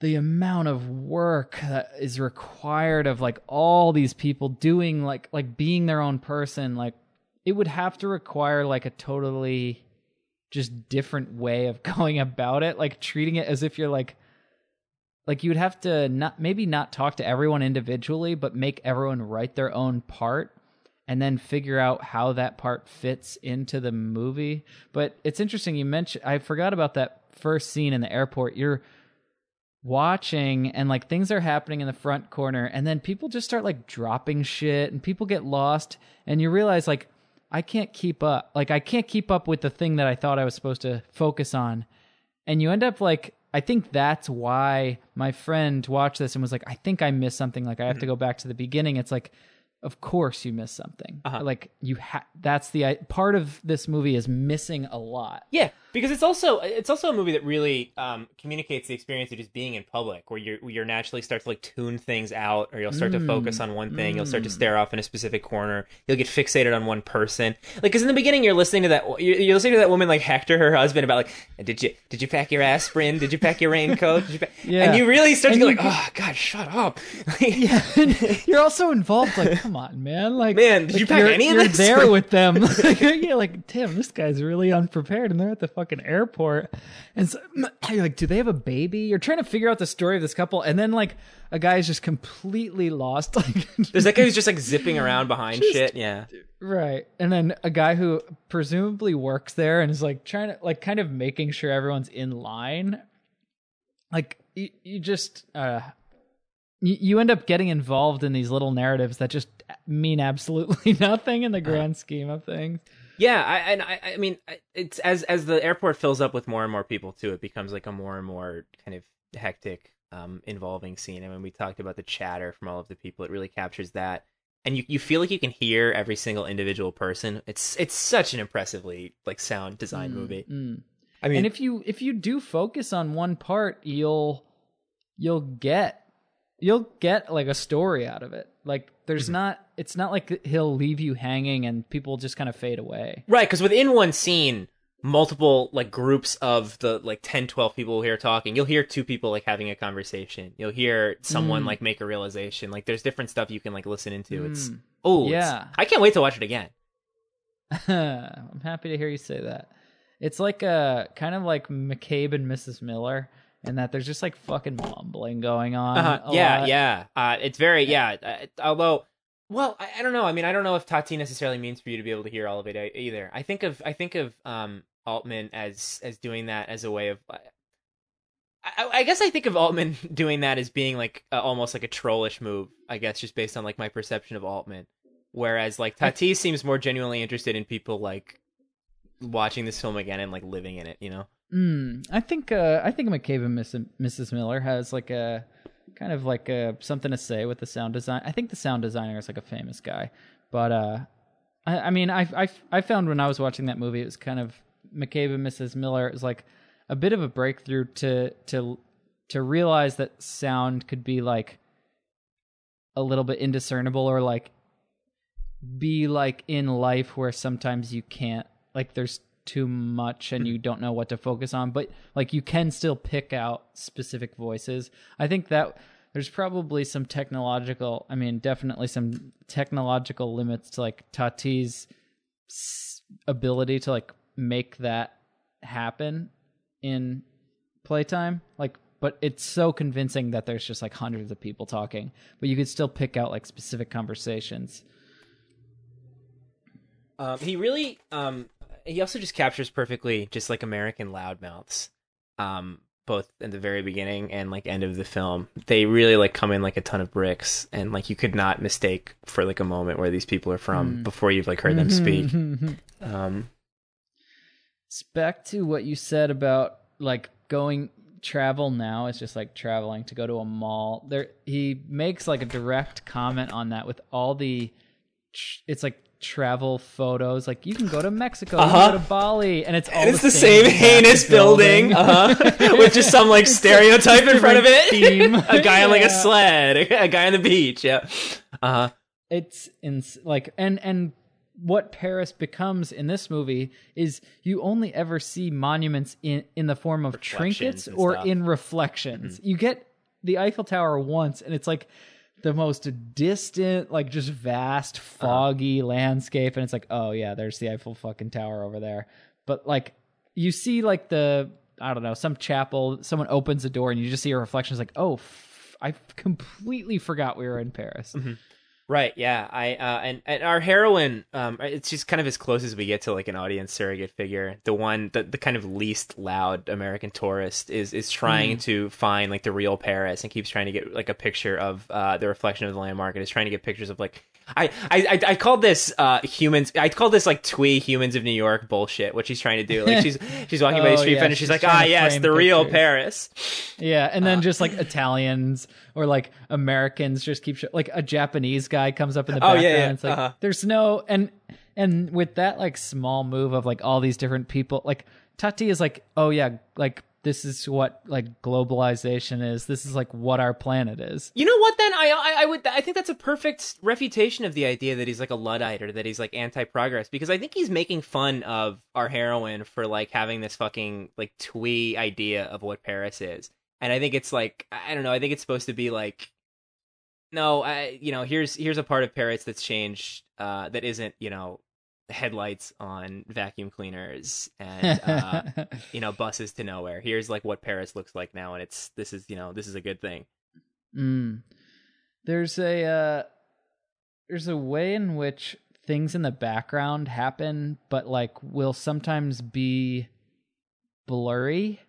the amount of work that is required of like all these people doing like like being their own person like it would have to require like a totally just different way of *laughs* going about it like treating it as if you're like like you'd have to not maybe not talk to everyone individually, but make everyone write their own part and then figure out how that part fits into the movie. But it's interesting you mentioned I forgot about that first scene in the airport. You're watching and like things are happening in the front corner and then people just start like dropping shit and people get lost and you realize like I can't keep up. Like I can't keep up with the thing that I thought I was supposed to focus on. And you end up like I think that's why my friend watched this and was like, I think I missed something. Like I have to mm-hmm. go back to the beginning. It's like, of course you miss something. Uh-huh. Like you ha- that's the part of this movie is missing a lot. Yeah, because it's also it's also a movie that really um, communicates the experience of just being in public, where you're you're naturally start to like tune things out, or you'll start to focus on one thing. You'll start to stare off in a specific corner. You'll get fixated on one person. Like, because in the beginning you're listening to that you're, you're listening to that woman like hector her husband about like, did you did you pack your aspirin? Did you pack your raincoat? Did you pack? Yeah. and you really start And to go you like, oh god, shut up. Like, *laughs* *laughs* Yeah, *laughs* you're also involved. Like, come on, man! Like, Man, did like, you pack you're, any of you're this? there with them. Yeah, like Tim, this guy's really unprepared, and they're at the fucking airport. And so, *clears throat* you're like, do they have a baby? You're trying to figure out the story of this couple, and then like a guy is just completely lost. *laughs* Like, There's that guy who's just like zipping around behind Just- shit. Yeah. right, and then a guy who presumably works there and is like trying to like kind of making sure everyone's in line. Like, you, you just. uh you, you end up getting involved in these little narratives that just mean absolutely *laughs* nothing in the grand scheme of things. Yeah, I, and I, I mean, it's as as the airport fills up with more and more people too, it becomes like a more and more kind of hectic, um, involving scene. And when we talked about the chatter from all of the people, it really captures that. And you, you feel like you can hear every single individual person. It's it's such an impressively like sound design movie. Mm. I mean, And if you if you do focus on one part, you'll you'll get you'll get like a story out of it. Like there's Mm-hmm. not it's not like he'll leave you hanging and people just kind of fade away. Right, because within one scene, multiple like groups of the like 10, 12 people here talking, you'll hear two people like having a conversation. You'll hear someone Mm. like make a realization. Like there's different stuff you can like listen into. It's Mm. oh Yeah. I can't wait to watch it again. *laughs* I'm happy to hear you say that. It's like a kind of like McCabe and Mrs. Miller, and that there's just like fucking mumbling going on. Uh-huh. Yeah, lot. yeah. Uh, it's very yeah. Uh, although, well, I, I don't know. I mean, I don't know if Tati necessarily means for you to be able to hear all of it e- either. I think of I think of um Altman as as doing that as a way of. I, I guess I think of Altman *laughs* doing that as being like uh, almost like a trollish move. I guess just based on like my perception of Altman, whereas like Tati seems more genuinely interested in people like watching this film again and like living in it. You know. Mm, I think uh, I think McCabe and Miss, Mrs. Miller has like a kind of like a something to say with the sound design. I think the sound designer is like a famous guy, but uh, I, I mean, I, I I found when I was watching that movie, it was kind of McCabe and Mrs. Miller It was like a bit of a breakthrough to to to realize that sound could be like a little bit indiscernible or like be like in life where sometimes you can't like there's too much and you don't know what to focus on but like you can still pick out specific voices. I think that there's probably some technological i mean definitely some technological limits to like tati's ability to like make that happen in playtime. Like but it's so convincing that there's just like hundreds of people talking but you could still pick out like specific conversations. Um, he really, um, he also just captures perfectly just like American loudmouths, um, both in the very beginning and like end of the film. They really like come in like a ton of bricks, and like you could not mistake for like a moment where these people are from before you've like heard them speak. Um, S- back to what you said about like going travel now is just like traveling to go to a mall there he makes like a direct comment on that with all the it's like travel photos like you can go to mexico Uh-huh. can go to bali and it's all and it's the same same heinous building, *laughs* uh-huh, with just some like stereotype in front of it. theme. *laughs* a guy on like a *laughs* sled, a guy on the beach. Yeah. Uh huh. it's in like and and what Paris becomes in this movie is you only ever see monuments in in the form of trinkets or stuff. Mm-hmm. in reflections. You get the Eiffel Tower once and it's like the most distant like just vast Uh-huh. foggy landscape and it's like oh yeah there's the Eiffel fucking tower over there. But like you see like the I don't know some chapel. Someone opens a door and you just see a reflection. It's like, oh, f- I completely forgot we were in Paris. Mm-hmm. Right. Yeah. I uh, and and our heroine, um, it's just kind of as close as we get to like an audience surrogate figure. The one, the, the kind of least loud American tourist is is trying mm. to find like the real Paris and keeps trying to get like a picture of uh, the reflection of the landmark and is trying to get pictures of like I, I I called this uh humans I called this like twee humans of New York bullshit what she's trying to do *laughs* like she's she's walking oh, by the oh, street yeah, and she's, she's like ah yes the real Paris yeah and then uh, just like Italians or like Americans just keep sh- like a Japanese guy comes up in the background oh, yeah, yeah. it's like uh-huh. there's no and and with that like small move of like all these different people like Tati is like oh yeah like this is what like globalization is. This is like what our planet is. You know what? Then I, I, I would I think that's a perfect refutation of the idea that he's like a luddite or that he's like anti-progress because I think he's making fun of our heroine for like having this fucking like twee idea of what Paris is, and I think it's like I don't know. I think it's supposed to be like no, I you know here's here's a part of Paris that's changed uh, that isn't you know headlights on vacuum cleaners and uh, *laughs* you know buses to nowhere. Here's like what Paris looks like now, and it's this is you know this is a good thing. Mm. There's a uh, there's a way in which things in the background happen, but like will sometimes be blurry,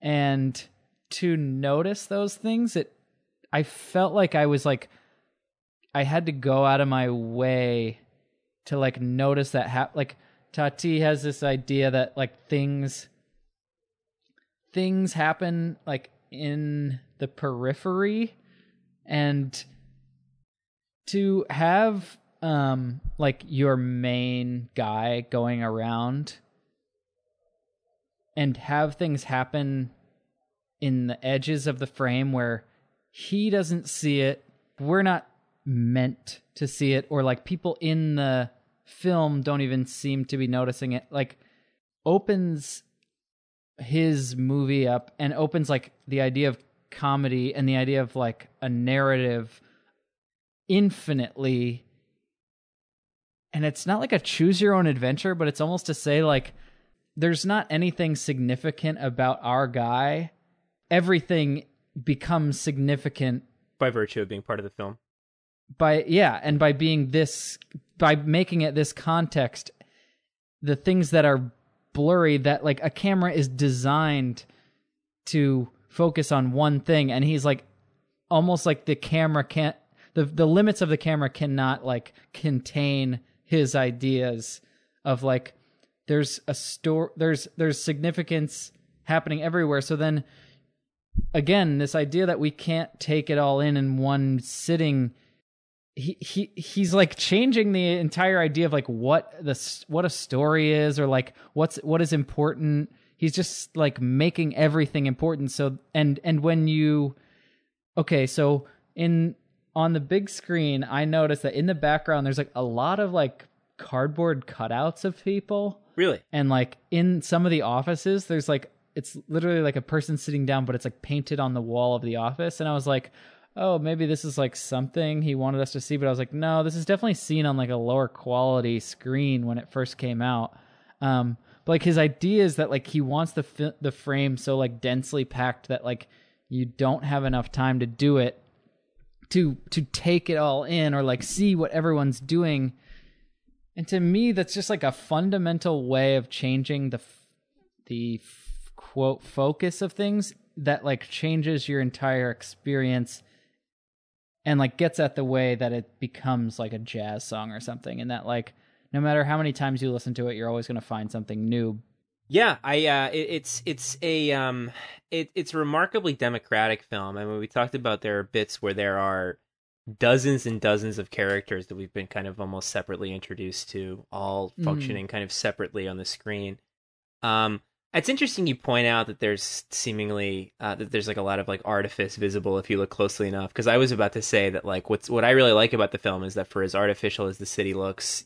and to notice those things, it I felt like I was like I had to go out of my way to like notice that ha- like Tati has this idea that like things things happen like in the periphery. And to have um like your main guy going around and have things happen in the edges of the frame where he doesn't see it we're not meant to see it or like people in the film don't even seem to be noticing it. Like opens his movie up and opens like the idea of comedy and the idea of like a narrative infinitely. And it's not like a choose your own adventure but it's almost to say like there's not anything significant about our guy. Everything becomes significant by virtue of being part of the film by yeah and by being this by making it this context the things that are blurry that like a camera is designed to focus on one thing and he's like almost like the camera can't the the limits of the camera cannot like contain his ideas of like there's a store there's there's significance happening everywhere. So then again this idea that we can't take it all in in one sitting he he he's like changing the entire idea of like what the what a story is or like what's what is important. He's just like making everything important. So and and when you okay so in on the big screen i noticed that in the background there's like a lot of like cardboard cutouts of people. Really? And like in some of the offices there's like it's literally like a person sitting down but it's like painted on the wall of the office. And i was like oh, maybe this is like something he wanted us to see, but I was like, no, this is definitely seen on like a lower quality screen when it first came out. Um, but like his idea is that like he wants the fi- the frame so like densely packed that like you don't have enough time to do it to to take it all in or like see what everyone's doing. And to me, that's just like a fundamental way of changing the the quote focus of things that like changes your entire experience and like gets at the way that it becomes like a jazz song or something and that like no matter how many times you listen to it you're always going to find something new yeah i uh it, it's it's a um it, it's a remarkably democratic film i mean we talked about there are bits where there are dozens and dozens of characters that we've been kind of almost separately introduced to all mm. functioning mm. kind of separately on the screen um it's interesting you point out that there's seemingly uh, that there's like a lot of like artifice visible if you look closely enough. Because I was about to say that like what's what I really like about the film is that for as artificial as the city looks,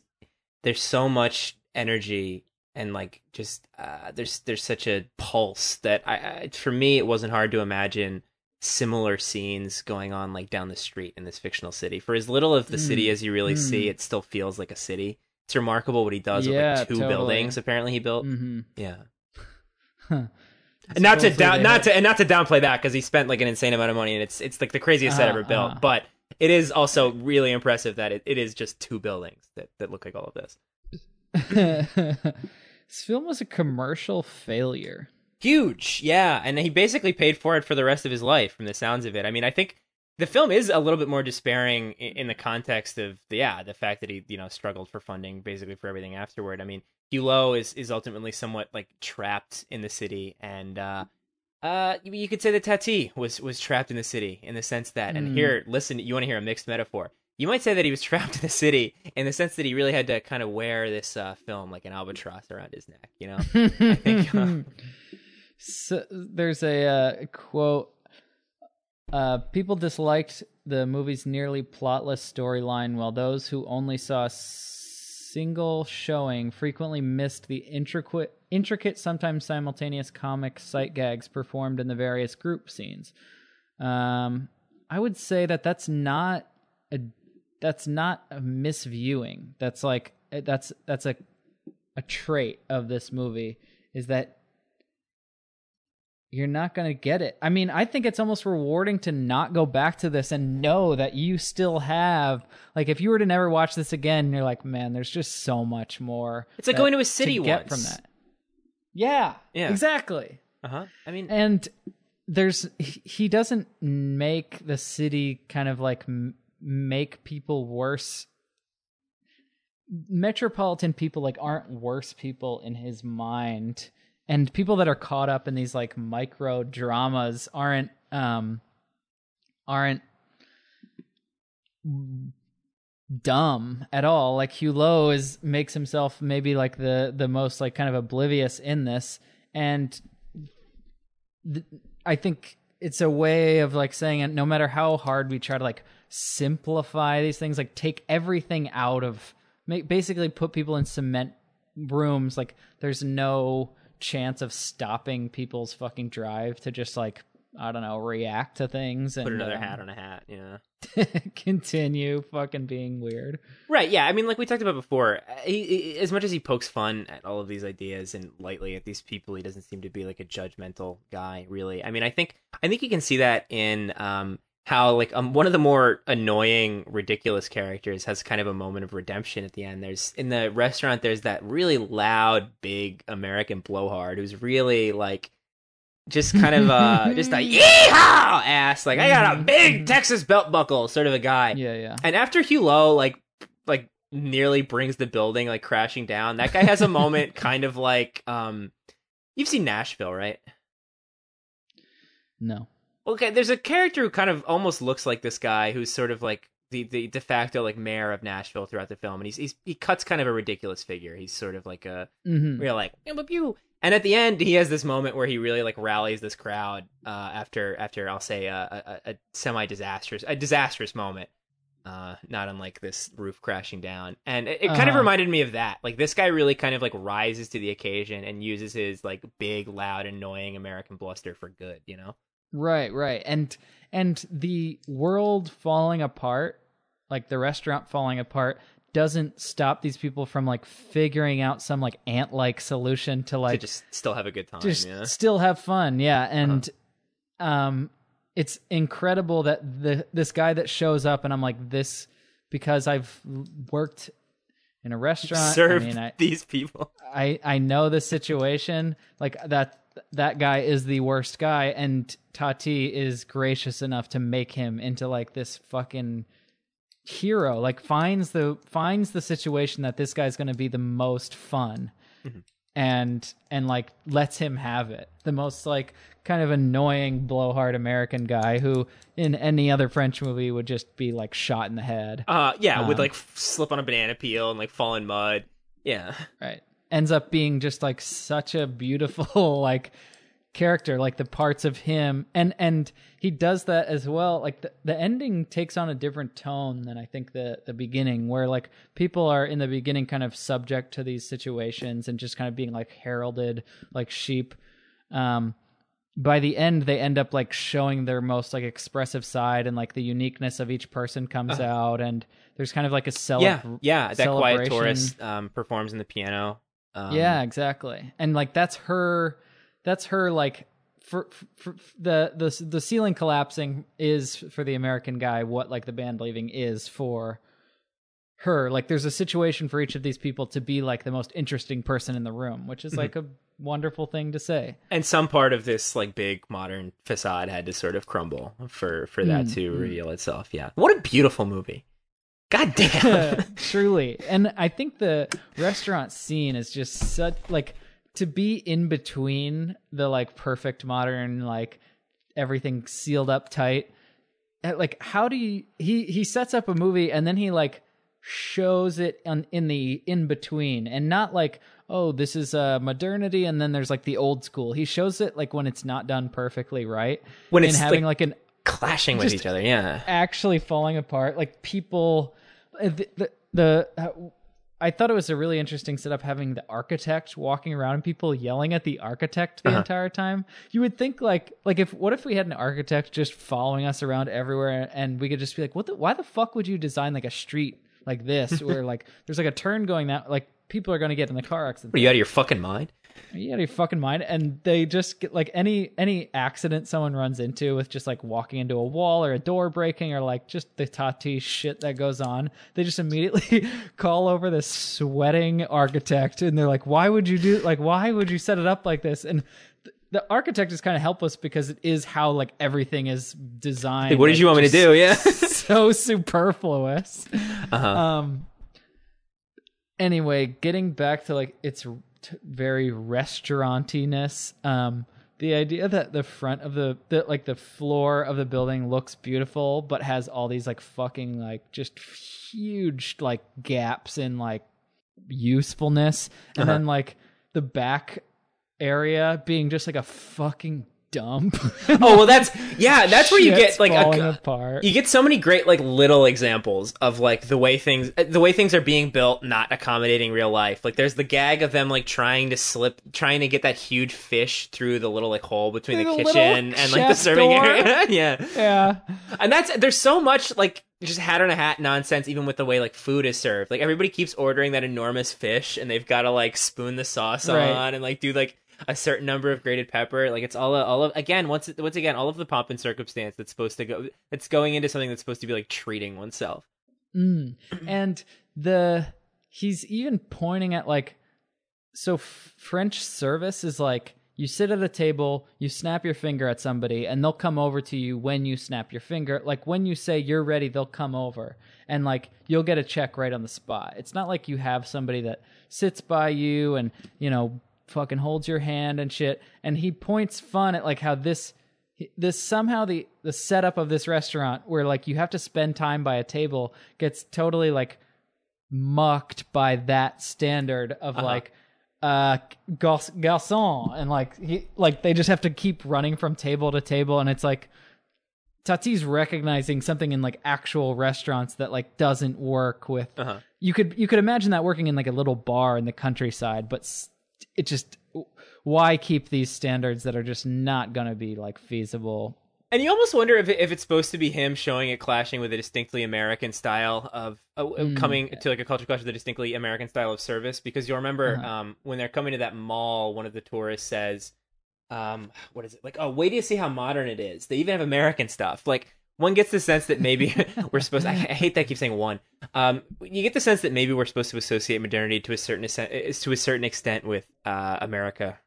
there's so much energy and like just uh, there's there's such a pulse that I, I for me it wasn't hard to imagine similar scenes going on like down the street in this fictional city. For as little of the mm. city as you really mm. see, it still feels like a city. It's remarkable what he does yeah, with like two totally. buildings apparently he built. Mm-hmm. Yeah. *laughs* And not to down, not to, and not to downplay that because he spent like an insane amount of money, and it's it's like the craziest set Uh-huh, ever built. uh-huh. But it is also really impressive that it, it is just two buildings that, that look like all of this. *laughs* this film was a commercial failure. Huge, yeah, and he basically paid for it for the rest of his life, from the sounds of it. I mean, I think the film is a little bit more despairing in, in the context of the, yeah, the fact that he you know struggled for funding basically for everything afterward. I mean, Hugh is is ultimately somewhat like trapped in the city, and uh, uh, you- you could say that Tati was was trapped in the city in the sense that, and Hmm. here, listen, you want to hear a mixed metaphor. You might say that he was *laughs* trapped in the city in the sense that he really had to kind of wear this uh, film like an albatross around his neck, you know. think, uh, *laughs* so, there's a uh, quote. Uh, people disliked the movie's nearly plotless storyline, while those who only saw single showing frequently missed the intricate, intricate, sometimes simultaneous comic sight gags performed in the various group scenes. Um, I would say that that's not a that's not a misviewing. That's like that's that's a a trait of this movie is that you're not going to get it. I mean, I think it's almost rewarding to not go back to this and know that you still have like if you were to never watch this again, you're like, man, there's just so much more. It's like that- going to a city to get once. from that. Yeah, Yeah. exactly. Uh huh. I mean, And there's he doesn't make the city kind of like m- make people worse. Metropolitan people like aren't worse people in his mind, and people that are caught up in these like micro dramas aren't um aren't dumb at all. Like Hulot is makes himself maybe like the the most like kind of oblivious in this, and th- I think it's a way of like saying. No matter how hard we try to like simplify these things, like take everything out of, make basically put people in cement rooms. Like there's no chance of stopping people's fucking drive to just like I don't know react to things and put another um, hat on a hat. Yeah. *laughs* continue fucking being weird. Right. Yeah. I mean, like we talked about before, uh, he, he- as much as he pokes fun at all of these ideas and lightly at these people, he doesn't seem to be like a judgmental guy. Really. I mean, I think I think you can see that in um how like um one of the more annoying, ridiculous characters has kind of a moment of redemption at the end. There's in the restaurant. There's that really loud, big American blowhard who's really like just kind of uh just a *laughs* yeehaw ass like I got a *laughs* big Texas belt buckle sort of a guy. Yeah, yeah. And after Hulot like like nearly brings the building like crashing down, that guy has a moment *laughs* kind of like um you've seen Nashville, right? No. Okay, there's a character who kind of almost looks like this guy who's sort of like the, the de facto like mayor of Nashville throughout the film and he's, he's he cuts kind of a ridiculous figure. He's sort of like a Mm-hmm. we're like pew, pew. and at the end he has this moment where he really like rallies this crowd uh after after i'll say a, a, a semi disastrous a disastrous moment uh not unlike this roof crashing down and it, it kind of Uh-huh. reminded me of that like this guy really kind of like rises to the occasion and uses his like big loud annoying american bluster for good you know Right, right. And and the world falling apart, like the restaurant falling apart, doesn't stop these people from like figuring out some like ant like solution to to like just still have a good time just yeah still have fun. Yeah. And um it's incredible that the this guy that shows up and I'm like this because I've worked in a restaurant. serve I mean, I, these people I I know the situation. Like that that guy is the worst guy, and Tati is gracious enough to make him into like this fucking hero. Like finds the finds the situation that this guy's going to be the most fun, and and like lets him have it. The most like kind of annoying blowhard American guy who in any other French movie would just be like shot in the head. uh yeah would Um, like slip on a banana peel and like fall in mud yeah right ends up being just like such a beautiful *laughs* like character like the parts of him. And and he does that as well. Like the, the ending takes on a different tone than i think the the beginning where like people are in the beginning kind of subject to these situations and just kind of being like heralded like sheep. Um by the end they end up like showing their most like expressive side and like the uniqueness of each person comes out and there's kind of like a cele- yeah yeah that quiet tourist um performs in the piano um, yeah, exactly. And like that's her that's her like for, for, the the the ceiling collapsing is for the American guy what like the band leaving is for her. Like there's a situation for each of these people to be like the most interesting person in the room, which is like a wonderful thing to say. And some part of this like big modern facade had to sort of crumble for for that Mm, to mm. reveal itself. Yeah. What a beautiful movie. God damn. *laughs* Truly. And I think the restaurant scene is just such like to be in between the like perfect modern like everything sealed up tight. uh, Like how do you he he sets up a movie and then he like shows it on, in the in between and not like oh this is uh modernity and then there's like the old school. He shows it like when it's not done perfectly right. When and it's, having like- like an Clashing with each other. Yeah. actually falling apart. Like people, the the, the uh, I thought it was a really interesting setup having the architect walking around and people yelling at the architect the Uh-huh. entire time. You would think like like if what if we had an architect just following us around everywhere and we could just be like, what the why the fuck would you design like a street like this *laughs* where like there's like a turn going that like people are going to get in the car accident. Are you out of your fucking mind? Are you out of your fucking mind? And they just get like any any accident someone runs into with just like walking into a wall or a door breaking or like just the tati shit that goes on, they just immediately *laughs* call over this sweating architect and they're like, "Why would you do like why would you set it up like this?" And th- the architect is kind of helpless because it is how like everything is designed. Like, what did you want me to do? Yeah. *laughs* so superfluous. Uh-huh. Um. Anyway, getting back to like its t- very restaurantiness. Um, the idea that the front of the, the like the floor of the building looks beautiful, but has all these like fucking like just huge like gaps in like usefulness, and Uh-huh. then like the back area being just like a fucking dump. *laughs* oh well, that's yeah. That's where you get like a, apart. you get so many great like little examples of like the way things uh, the way things are being built not accommodating real life like there's the gag of them like trying to slip trying to get that huge fish through the little like hole between the the kitchen and like the serving door. area *laughs* yeah yeah. and that's there's so much like just hat on a hat nonsense even with the way like food is served like everybody keeps ordering that enormous fish and they've got to like spoon the sauce Right. on and like do like a certain number of grated pepper like it's all all of again once once again all of the pomp and circumstance that's supposed to go it's going into something that's supposed to be like treating oneself Mm. And the he's even pointing at like so f- French service is like you sit at a table, you snap your finger at somebody, and they'll come over to you when you snap your finger. Like when you say you're ready, they'll come over, and like you'll get a check right on the spot. It's not like you have somebody that sits by you and you know fucking holds your hand and shit. And he points fun at like how this this somehow the the setup of this restaurant where like you have to spend time by a table gets totally like mucked by that standard of like uh gar- garçon and like he like they just have to keep running from table to table and it's like Tati's recognizing something in like actual restaurants that like doesn't work with Uh-huh. you could you could imagine that working in like a little bar in the countryside but s- it just why keep these standards that are just not going to be like feasible and you almost wonder if, if it's supposed to be him showing it clashing with a distinctly American style of uh, Mm. coming to like a culture clash with a distinctly American style of service. Because you'll remember Uh-huh. um, when they're coming to that mall, one of the tourists says, um, "What is it like? Oh, wait till you see how modern it is. They even have American stuff." Like one gets the sense that maybe *laughs* we're supposed. I, I hate that I keep saying one. Um, you get the sense that maybe we're supposed to associate modernity to a certain extent, to a certain extent with uh, America.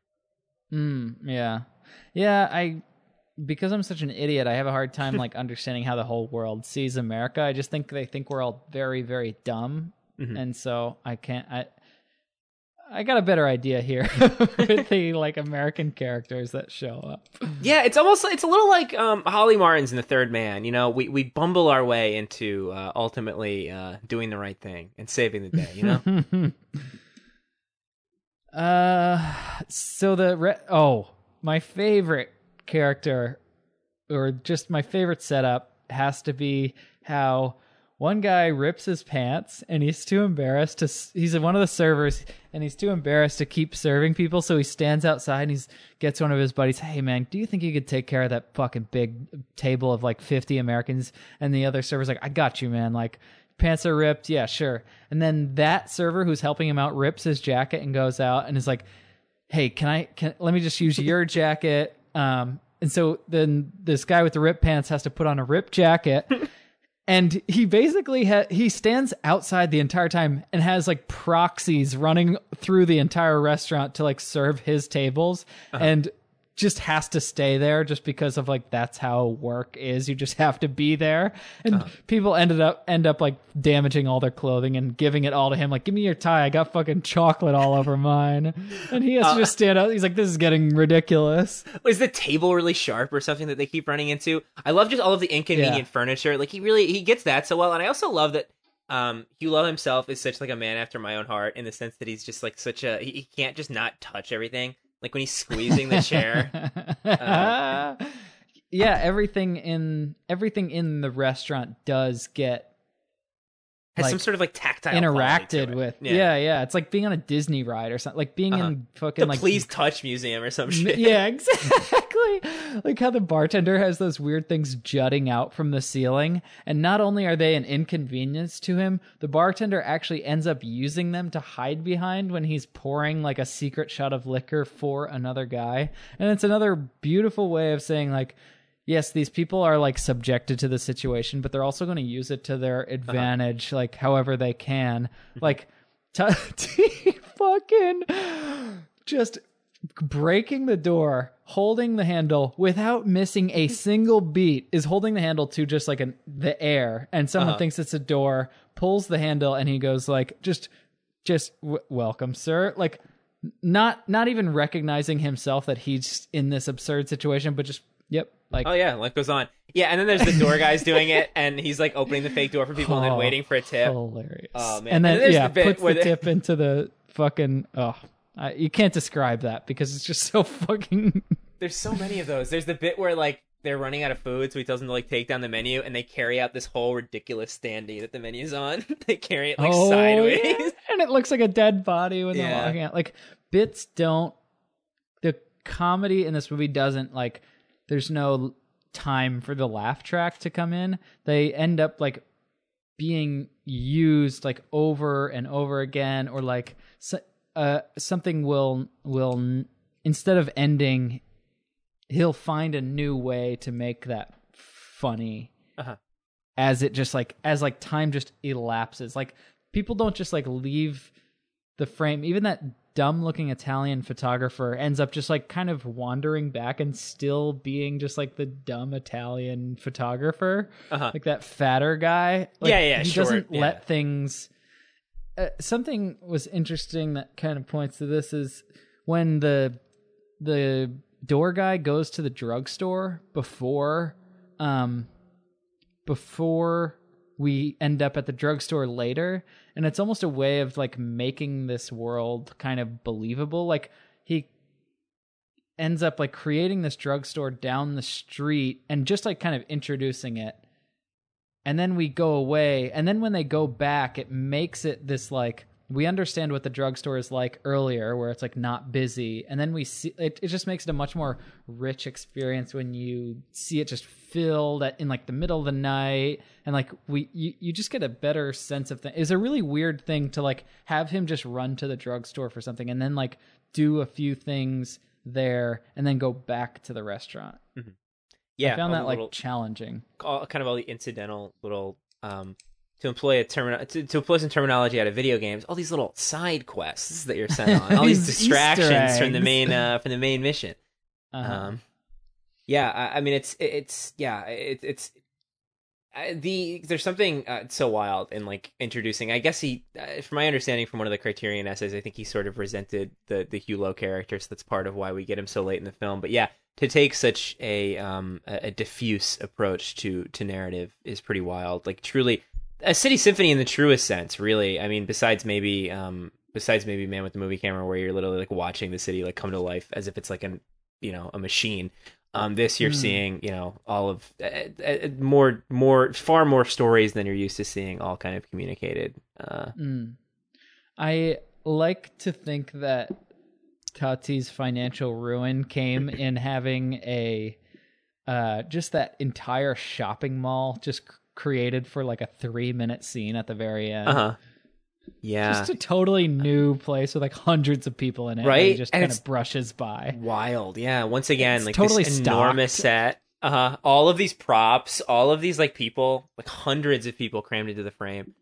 mm, yeah yeah i because i'm such an idiot i have a hard time like understanding how the whole world sees america i just think they think we're all very very dumb Mhm. and so i can't i I got a better idea here *laughs* with the like American characters that show up. Yeah, it's almost it's a little like um, Holly Martins in The Third Man. You know, we we bumble our way into uh, ultimately uh, doing the right thing and saving the day. You know, *laughs* uh, so the re- oh, my favorite character, or just my favorite setup, has to be how one guy rips his pants and he's too embarrassed to. He's one of the servers and he's too embarrassed to keep serving people, so he stands outside and he's gets one of his buddies. Hey man, do you think you could take care of that fucking big table of like fifty Americans? And the other server's like, I got you, man. Like pants are ripped. Yeah, sure. And then that server who's helping him out rips his jacket and goes out and is like, "Hey, can I can let me just use your jacket um, and so then this guy with the ripped pants has to put on a ripped jacket. *laughs* and he basically ha- he stands outside the entire time and has like proxies running through the entire restaurant to like serve his tables. Uh-huh. And just has to stay there just because of like that's how work is you just have to be there and people ended up end up like damaging all their clothing and giving it all to him like give me your tie i got fucking chocolate all over mine and he has to just stand up he's like this is getting ridiculous is the table really sharp or something that they keep running into? I love just all of the inconvenient Yeah. furniture. Like he really he gets that so well, and I also love that um Hulot himself is such like a man after my own heart in the sense that he's just like such a he, he can't just not touch everything. Like when he's squeezing the chair. *laughs* Uh, yeah, everything in everything in the restaurant does get Has like, some sort of like tactile interacted it. with. Yeah. yeah, It's like being on a Disney ride or something. Like being Uh-huh. in fucking The like please touch museum or some shit. Yeah, *laughs* exactly. Like how the bartender has those weird things jutting out from the ceiling, and not only are they an inconvenience to him, the bartender actually ends up using them to hide behind when he's pouring like a secret shot of liquor for another guy. And it's another beautiful way of saying like yes, these people are like subjected to the situation, but they're also going to use it to their advantage, like however they can. Like, *laughs* t- fucking just breaking the door, holding the handle without missing a *laughs* single beat, is holding the handle to just like an the air, and someone Uh-huh. thinks it's a door, pulls the handle, and he goes like, just, just w- welcome, sir, like. Not not even recognizing himself that he's in this absurd situation, but just yep, like Oh yeah, life goes on. Yeah, and then there's the door guys doing it, *laughs* and he's like opening the fake door for people and then Oh, waiting for a tip. Hilarious. Oh, man. And then, And there's yeah, the bit puts where the they- tip into the fucking. Oh, I, you can't describe that because it's just so *laughs* fucking. There's so many of those. There's the bit where like they're running out of food, so he tells them to like take down the menu, and they carry out this whole ridiculous standee that the menu's on. *laughs* they carry it like oh, sideways. yeah. and it looks like a dead body when they're Yeah. walking out. Like bits don't. The comedy in this movie doesn't like. There's no time for the laugh track to come in. They end up like being used like over and over again or like uh something will will instead of ending he'll find a new way to make that funny Uh-huh. as it just like as like time just elapses like people don't just like leave the frame even that dumb looking italian photographer ends up just like kind of wandering back and still being just like the dumb italian photographer Uh-huh. like that fatter guy like, Yeah, yeah, he short, doesn't yeah. let things uh, something was interesting that kind of points to this is when the the door guy goes to the drugstore before um before we end up at the drugstore later. And it's almost a way of like making this world kind of believable. Like he ends up like creating this drugstore down the street and just like kind of introducing it. And then we go away. And then when they go back it makes it this like we understand what the drugstore is like earlier where it's like not busy and then we see it, it just makes it a much more rich experience when you see it just filled at, in like the middle of the night and like we you, you just get a better sense of things. It's a really weird thing to like have him just run to the drugstore for something and then like do a few things there and then go back to the restaurant. Yeah, i found that the like challenging. all, kind of all the incidental little um to employ a termin to, to employ some terminology out of video games, all these little side quests that you're sent on, all *laughs* these distractions from the main uh, from the main mission. uh-huh. Um, yeah, I, I mean it's it's yeah it, it's the there's something uh, so wild in like introducing. I guess he, uh, from my understanding from one of the Criterion essays, I think he sort of resented the the Hulot character, so that's part of why we get him so late in the film. But yeah, to take such a um a, a diffuse approach to to narrative is pretty wild. Like truly, a city symphony in the truest sense. Really, I mean, besides maybe um besides maybe Man with the Movie Camera, where you're literally like watching the city like come to life as if it's like an you know a machine. Um, this you're Hmm. seeing, you know, all of uh, uh, more, more, far more stories than you're used to seeing, all kind of communicated. Uh, Mm. I like to think that Tati's financial ruin came in having a uh just that entire shopping mall just created for like a 3 minute scene at the very end. uh huh. Yeah. Just a totally new place with like hundreds of people in it. Right? He just And kind of brushes by. wild. Yeah. Once again, It's like totally this enormous set. Uh huh. All of these props, all of these like people, like hundreds of people crammed into the frame.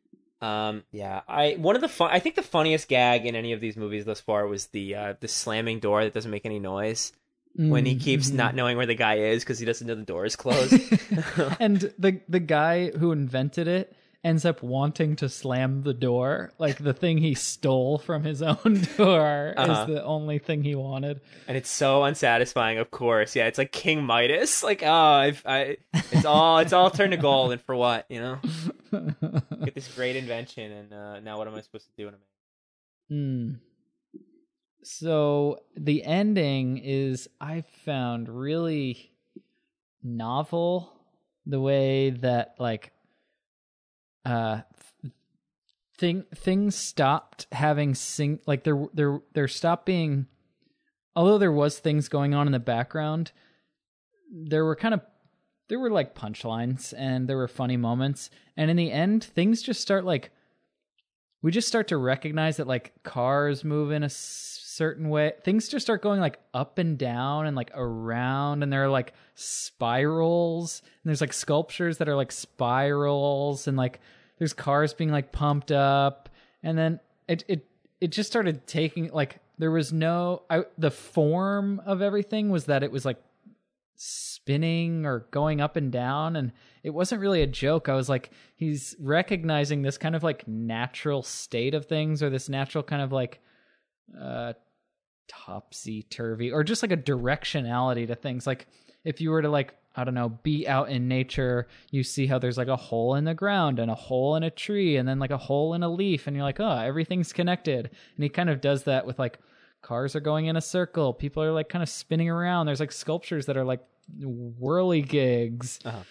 Um. Yeah. I one of the fun. I think the funniest gag in any of these movies thus far was the uh the slamming door that doesn't make any noise when he Mm, keeps mhm. not knowing where the guy is because he doesn't know the door is closed. *laughs* and *laughs* the the guy who invented it ends up wanting to slam the door. Like the thing he stole from his own *laughs* door Uh-huh. is the only thing he wanted. and it's so unsatisfying. Of course. Yeah. It's like King Midas. Like oh, I've, I. It's all. It's all turned to gold, and for what? You know. Get this great invention, and uh, now what am I supposed to do? In a minute? So the ending is I found really novel the way that like uh thing things stopped having sing like there there there stopped being although there was things going on in the background there were kind of there were like punchlines and there were funny moments. And in the end things just start like we just start to recognize that like cars move in a certain way things just start going like up and down and like around and there are like spirals and there's like sculptures that are like spirals and like there's cars being like pumped up and then it it it just started taking like there was no I, the form of everything was that it was like spinning or going up and down and it wasn't really a joke. I was like he's recognizing this kind of like natural state of things or this natural kind of like uh topsy turvy or just like a directionality to things. Like if you were to like i don't know be out in nature you see how there's like a hole in the ground and a hole in a tree and then like a hole in a leaf and you're like oh everything's connected. And he kind of does that with like cars are going in a circle people are like kind of spinning around. There's like sculptures that are like whirly gigs. Uh-huh.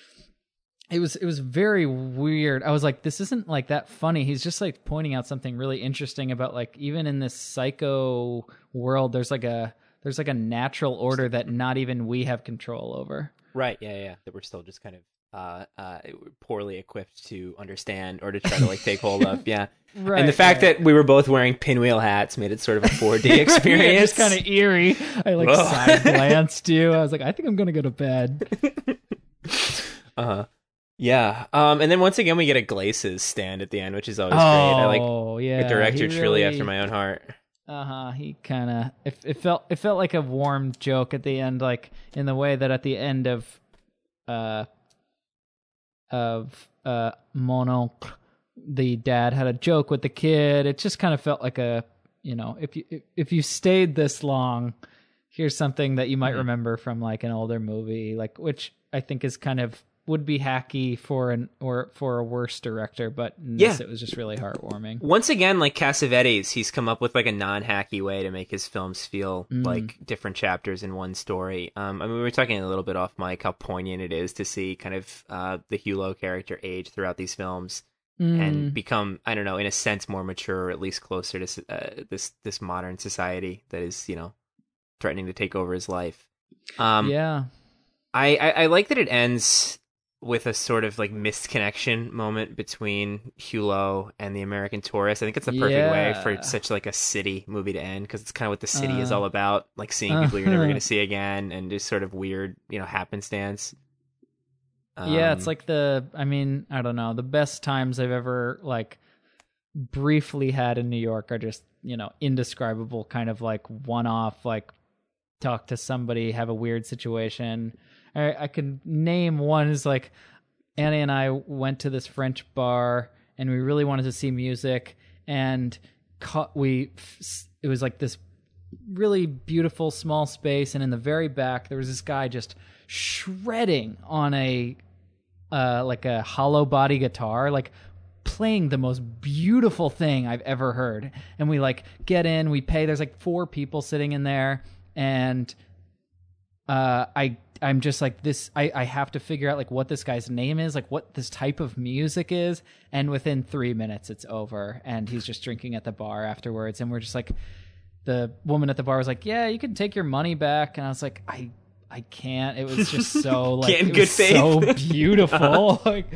It was it was very weird i was like this isn't like that funny he's just like pointing out something really interesting about like even in this psycho world there's like a there's like a natural order that not even we have control over Right. Yeah, yeah. yeah. That we're still just kind of uh, uh, poorly equipped to understand or to try to like take hold of. *laughs* Yeah. right and the fact that we were both wearing pinwheel hats made it sort of a *laughs* 4D experience. it's kind of eerie i like side glanced you i was like i think i'm gonna go to bed *laughs* uh huh. Yeah. Um. And then once again, we get a Glaces stand at the end, which is always great. I like oh yeah a director he truly really- after my own heart. Uh-huh. He kind of it, it felt it felt like a warm joke at the end like in the way that at the end of uh of uh Mon Oncle the dad had a joke with the kid. It just kind of felt like a, you know, if you if, you stayed this long, here's something that you might Mhm. remember from like an older movie like which I think is kind of would be hacky for an or for a worse director, but Yeah. it was just really heartwarming. Once again, like Cassavetes, he's come up with like a non-hacky way to make his films feel Mm. like different chapters in one story. Um, I mean, we were talking a little bit off mic how poignant it is to see kind of uh, the Hulot character age throughout these films Mm. and become, I don't know, in a sense, more mature, or at least closer to uh, this this modern society that is, you know, threatening to take over his life. Um, yeah. I, I I like that it ends with a sort of like misconnection moment between Hulot and the American tourist. I think it's the perfect way for such like a city movie to end because it's kind of what the city is Uh, all about, like seeing people you're never going *laughs* to see again, and just sort of weird, you know, happenstance. yeah, it's Um, like the I mean, I don't know, the best times I've ever like briefly had in New York are just, you know, indescribable kind of like one off like talk to somebody, have a weird situation. I I could name one is like Annie and I went to this French bar and we really wanted to see music and ca- we it was like this really beautiful small space and in the very back there was this guy just shredding on a uh like a hollow body guitar like playing the most beautiful thing I've ever heard. And we like get in we pay there's like four people sitting in there and uh I I'm just like this I I have to figure out like what this guy's name is like what this type of music is and within 3 minutes it's over and he's just drinking at the bar afterwards and we're just like the woman at the bar was like, "Yeah, you can take your money back," and I was like, "I, I can't. It was just so *laughs* like it good was so *laughs* beautiful. *laughs* like,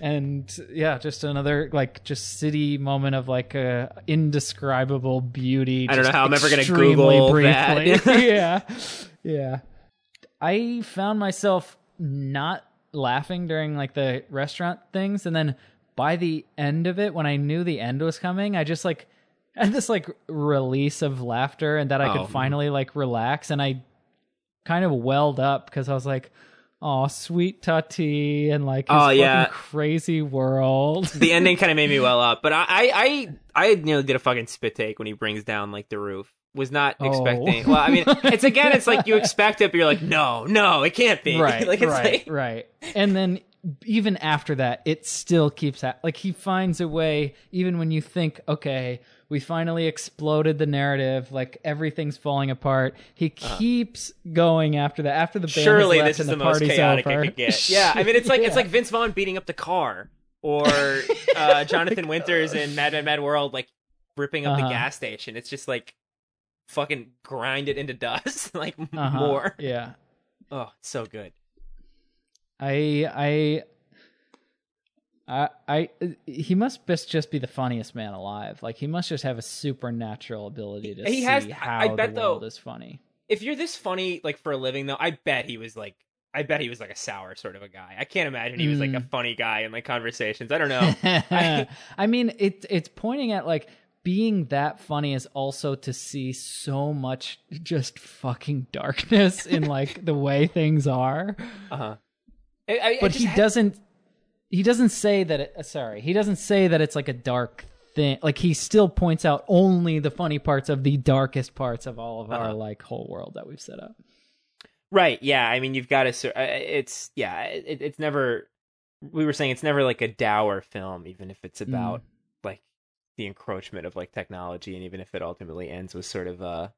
and yeah, just another like just city moment of like uh, indescribable beauty. I don't know how I'm ever gonna extremely Google that. briefly. yeah, yeah. I found myself not laughing during like the restaurant things, and then by the end of it, when I knew the end was coming, I just like *laughs* had this like release of laughter, and that I Oh. could finally like relax, and I kind of welled up because I was like, "Oh, sweet Tati," and like, his Oh, yeah. crazy world." the ending *laughs* kind of made me well up, but I, I, I, I nearly did a fucking spit take when he brings down like the roof. Was not Oh. expecting. Well, I mean, it's again, it's like you expect it, but you're like, no, no, it can't be. *laughs* right, like it's right, like, right. And then even after that, it still keeps ha- like he finds a way. Even when you think, okay, we finally exploded the narrative, like everything's falling apart, he keeps going after that. After the band surely this is the, the, most chaotic over. it could get. *laughs* Yeah, I mean, it's like it's like Vince Vaughn beating up the car, or *laughs* uh, Jonathan Winters in Mad Mad Mad World, like ripping up Uh-huh. the gas station. It's just like fucking grind it into dust, *laughs* like Uh-huh. more. Yeah. Oh, so good. I I I I he must best just be the funniest man alive. Like he must just have a supernatural ability to He see has- how I bet, the world though- is funny. If you're this funny, like for a living, though, I bet he was like. I bet he was like a sour sort of a guy. I can't imagine he was like a Mm. funny guy in like conversations. I don't know. *laughs* I, mean, it it's pointing at like being that funny is also to see so much just fucking darkness in *laughs* like the way things are. Uh huh. I, I, I But just he had- doesn't. He doesn't say that. It, uh, sorry, he doesn't say that it's like a dark thing. Like he still points out only the funny parts of the darkest parts of all of our Uh-huh. like whole world that we've set up. Right. Yeah. I mean, you've got to. It's yeah. It, it's never. We were saying it's never like a dour film, even if it's about like the encroachment of like technology, and even if it ultimately ends with sort of a,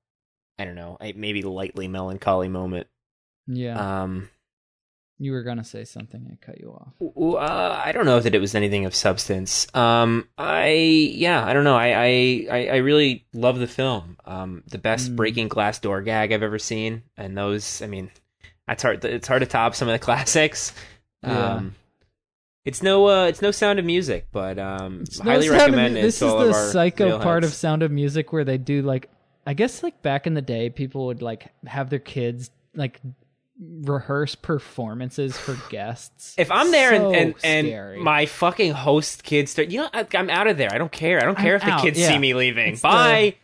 I don't know, a maybe lightly melancholy moment. Yeah, Um. you were gonna say something. I cut you off. Uh, I don't know that it was anything of substance. Um, I yeah, I don't know. I I I, really love the film. Um, the best Mm. breaking glass door gag I've ever seen, and those. I mean, that's hard. It's hard to top some of the *laughs* classics. Yeah. Um, it's no uh, it's no Sound of Music, but um, It's highly of recommend it. This is the of psycho part of. Sound of Music where they do like, I guess like back in the day, people would like have their kids like rehearse performances for *sighs* guests. If I'm there So and and, and my fucking host kids start, you know, I, I'm out of there. I don't care. I don't I'm care if the kids yeah. see me leaving. It's Bye.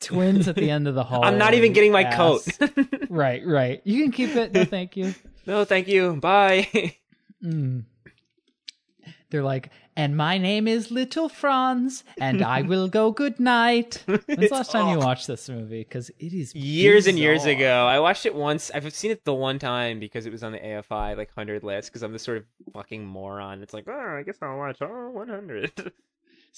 twins at the end of the hall. *laughs* I'm not even getting my coat. *laughs* *laughs* right, right. You can keep it. No, thank you. no, thank you. Bye. Mm. They're like, and my name is Little Franz, and I will go good night. *laughs* When's the last time you watched this movie? Because it is years and years ago. I watched it once. I've seen it the one time because it was on the AFI like hundred list. Because I'm the sort of fucking moron. It's like, oh, I guess I'll watch oh 100.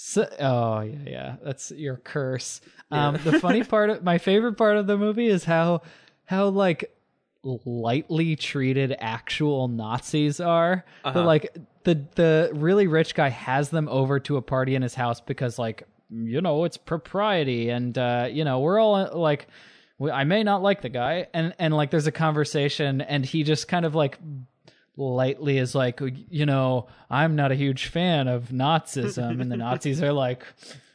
So, oh yeah, yeah. That's your curse. Yeah. Um, the funny part, of, my favorite part of the movie is how, how like lightly treated actual Nazis are. Uh-huh. like the the really rich guy has them over to a party in his house because like you know it's propriety and uh, you know we're all uh, like. we- I may not like the guy, and and like there's a conversation, and he just kind of like lightly is like, you know, I'm not a huge fan of Nazism, and the *laughs* Nazis are like,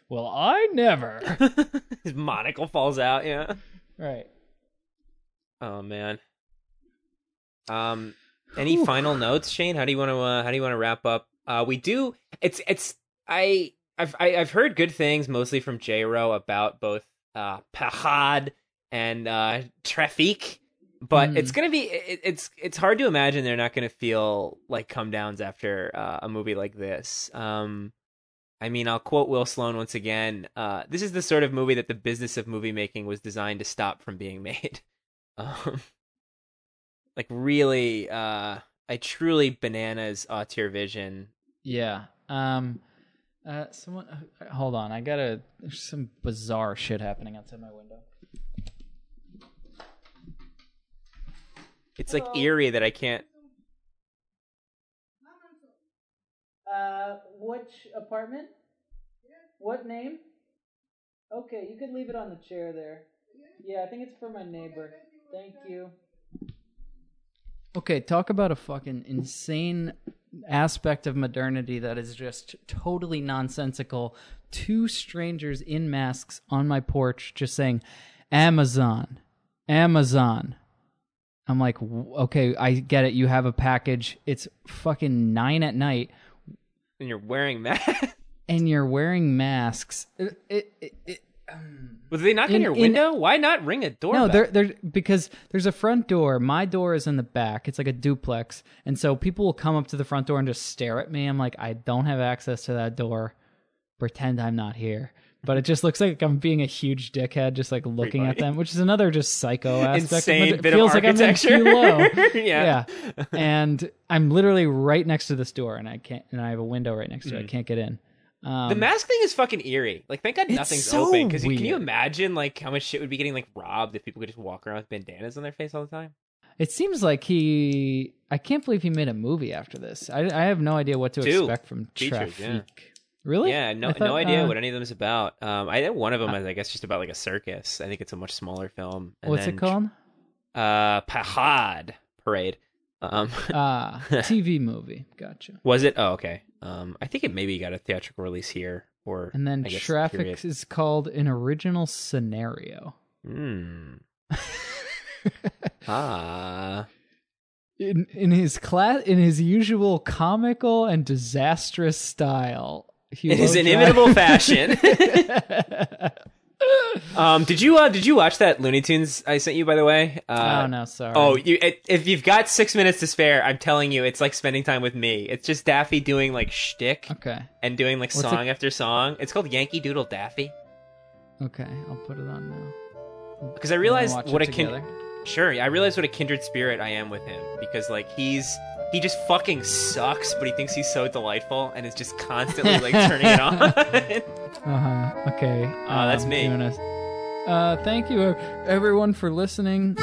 well, I never. *laughs* His monocle falls out. Yeah. right. Oh man. Um, any final notes, Shane? How do you want to uh, how do you want to wrap up? Uh, we do. It's it's I I've I, I've heard good things mostly from J Ro about both uh Parade and uh Traffic, but Hmm. it's gonna be it, it's it's hard to imagine they're not gonna feel like come downs after uh, a movie like this. Um. I mean, I'll quote Will Sloan once again. Uh, this is the sort of movie that the business of movie making was designed to stop from being made. *laughs* Um, like really, uh, a truly bananas auteur vision. Yeah. Um. Uh. Someone. uh, Hold on. I gotta. There's some bizarre shit happening outside my window. It's like eerie that I can't. Uh. Which apartment? What name? Okay, you could leave it on the chair there. Yeah, I think it's for my neighbor. Thank you. Okay, talk about a fucking insane aspect of modernity that is just totally nonsensical. Two strangers in masks on my porch just saying, Amazon, Amazon. I'm like, okay, I get it. You have a package. It's fucking nine at night, And you're wearing *laughs* masks. and you're wearing masks. It, it, it, it, Was they knock on In- your in- window? Why not ring a doorbell? No, there, there, because there's a front door. My door is in the back. It's like a duplex, and so people will come up to the front door and just stare at me. I'm like, I don't have access to that door. Pretend I'm not here. But it just looks like I'm being a huge dickhead, just like looking at them, which is another just psycho *laughs* aspect. Insane of it. It bit of feels like I'm in architecture. *laughs* Yeah. yeah, and I'm literally right next to this door, and I can't, and I have a window right next to it. Mm. I can't get in. Um, The mask thing is fucking eerie. Like, thank God nothing's so open. Because can you imagine like how much shit would be getting like robbed if people could just walk around with bandanas on their face all the time? It seems like he. I can't believe he made a movie after this. I, I have no idea what to Two expect from features, Traffic. yeah. Really? Yeah, no, thought, no idea uh, what any of them is about. Um, I think one of them is, I guess, just about like a circus. I think it's a much smaller film. And What's then it called? Uh, Pahad Parade. Um, *laughs* Ah, TV movie. Gotcha. was it? Oh, okay. Um, I think it maybe got a theatrical release here, or And then Traffic is called an original scenario. Hmm. *laughs* ah. In in his class, in his usual comical and disastrous style, he In his inimitable fashion. *laughs* *laughs* Um, did you uh, did you watch that Looney Tunes I sent you by the way? Uh, oh no, sorry. Oh, you it, if you've got six minutes to spare, I'm telling you, it's like spending time with me. It's just Daffy doing like shtick okay, and doing like What's song after song. It's called Yankee Doodle Daffy okay, I'll put it on now. because I realized what a it kin- sure I realized what a kindred spirit I am with him because like he's he just fucking sucks, but he thinks he's so delightful and is just constantly like *laughs* turning it on. Uh huh. Okay. Uh, that's um, me. doing Uh, thank you, everyone, for listening.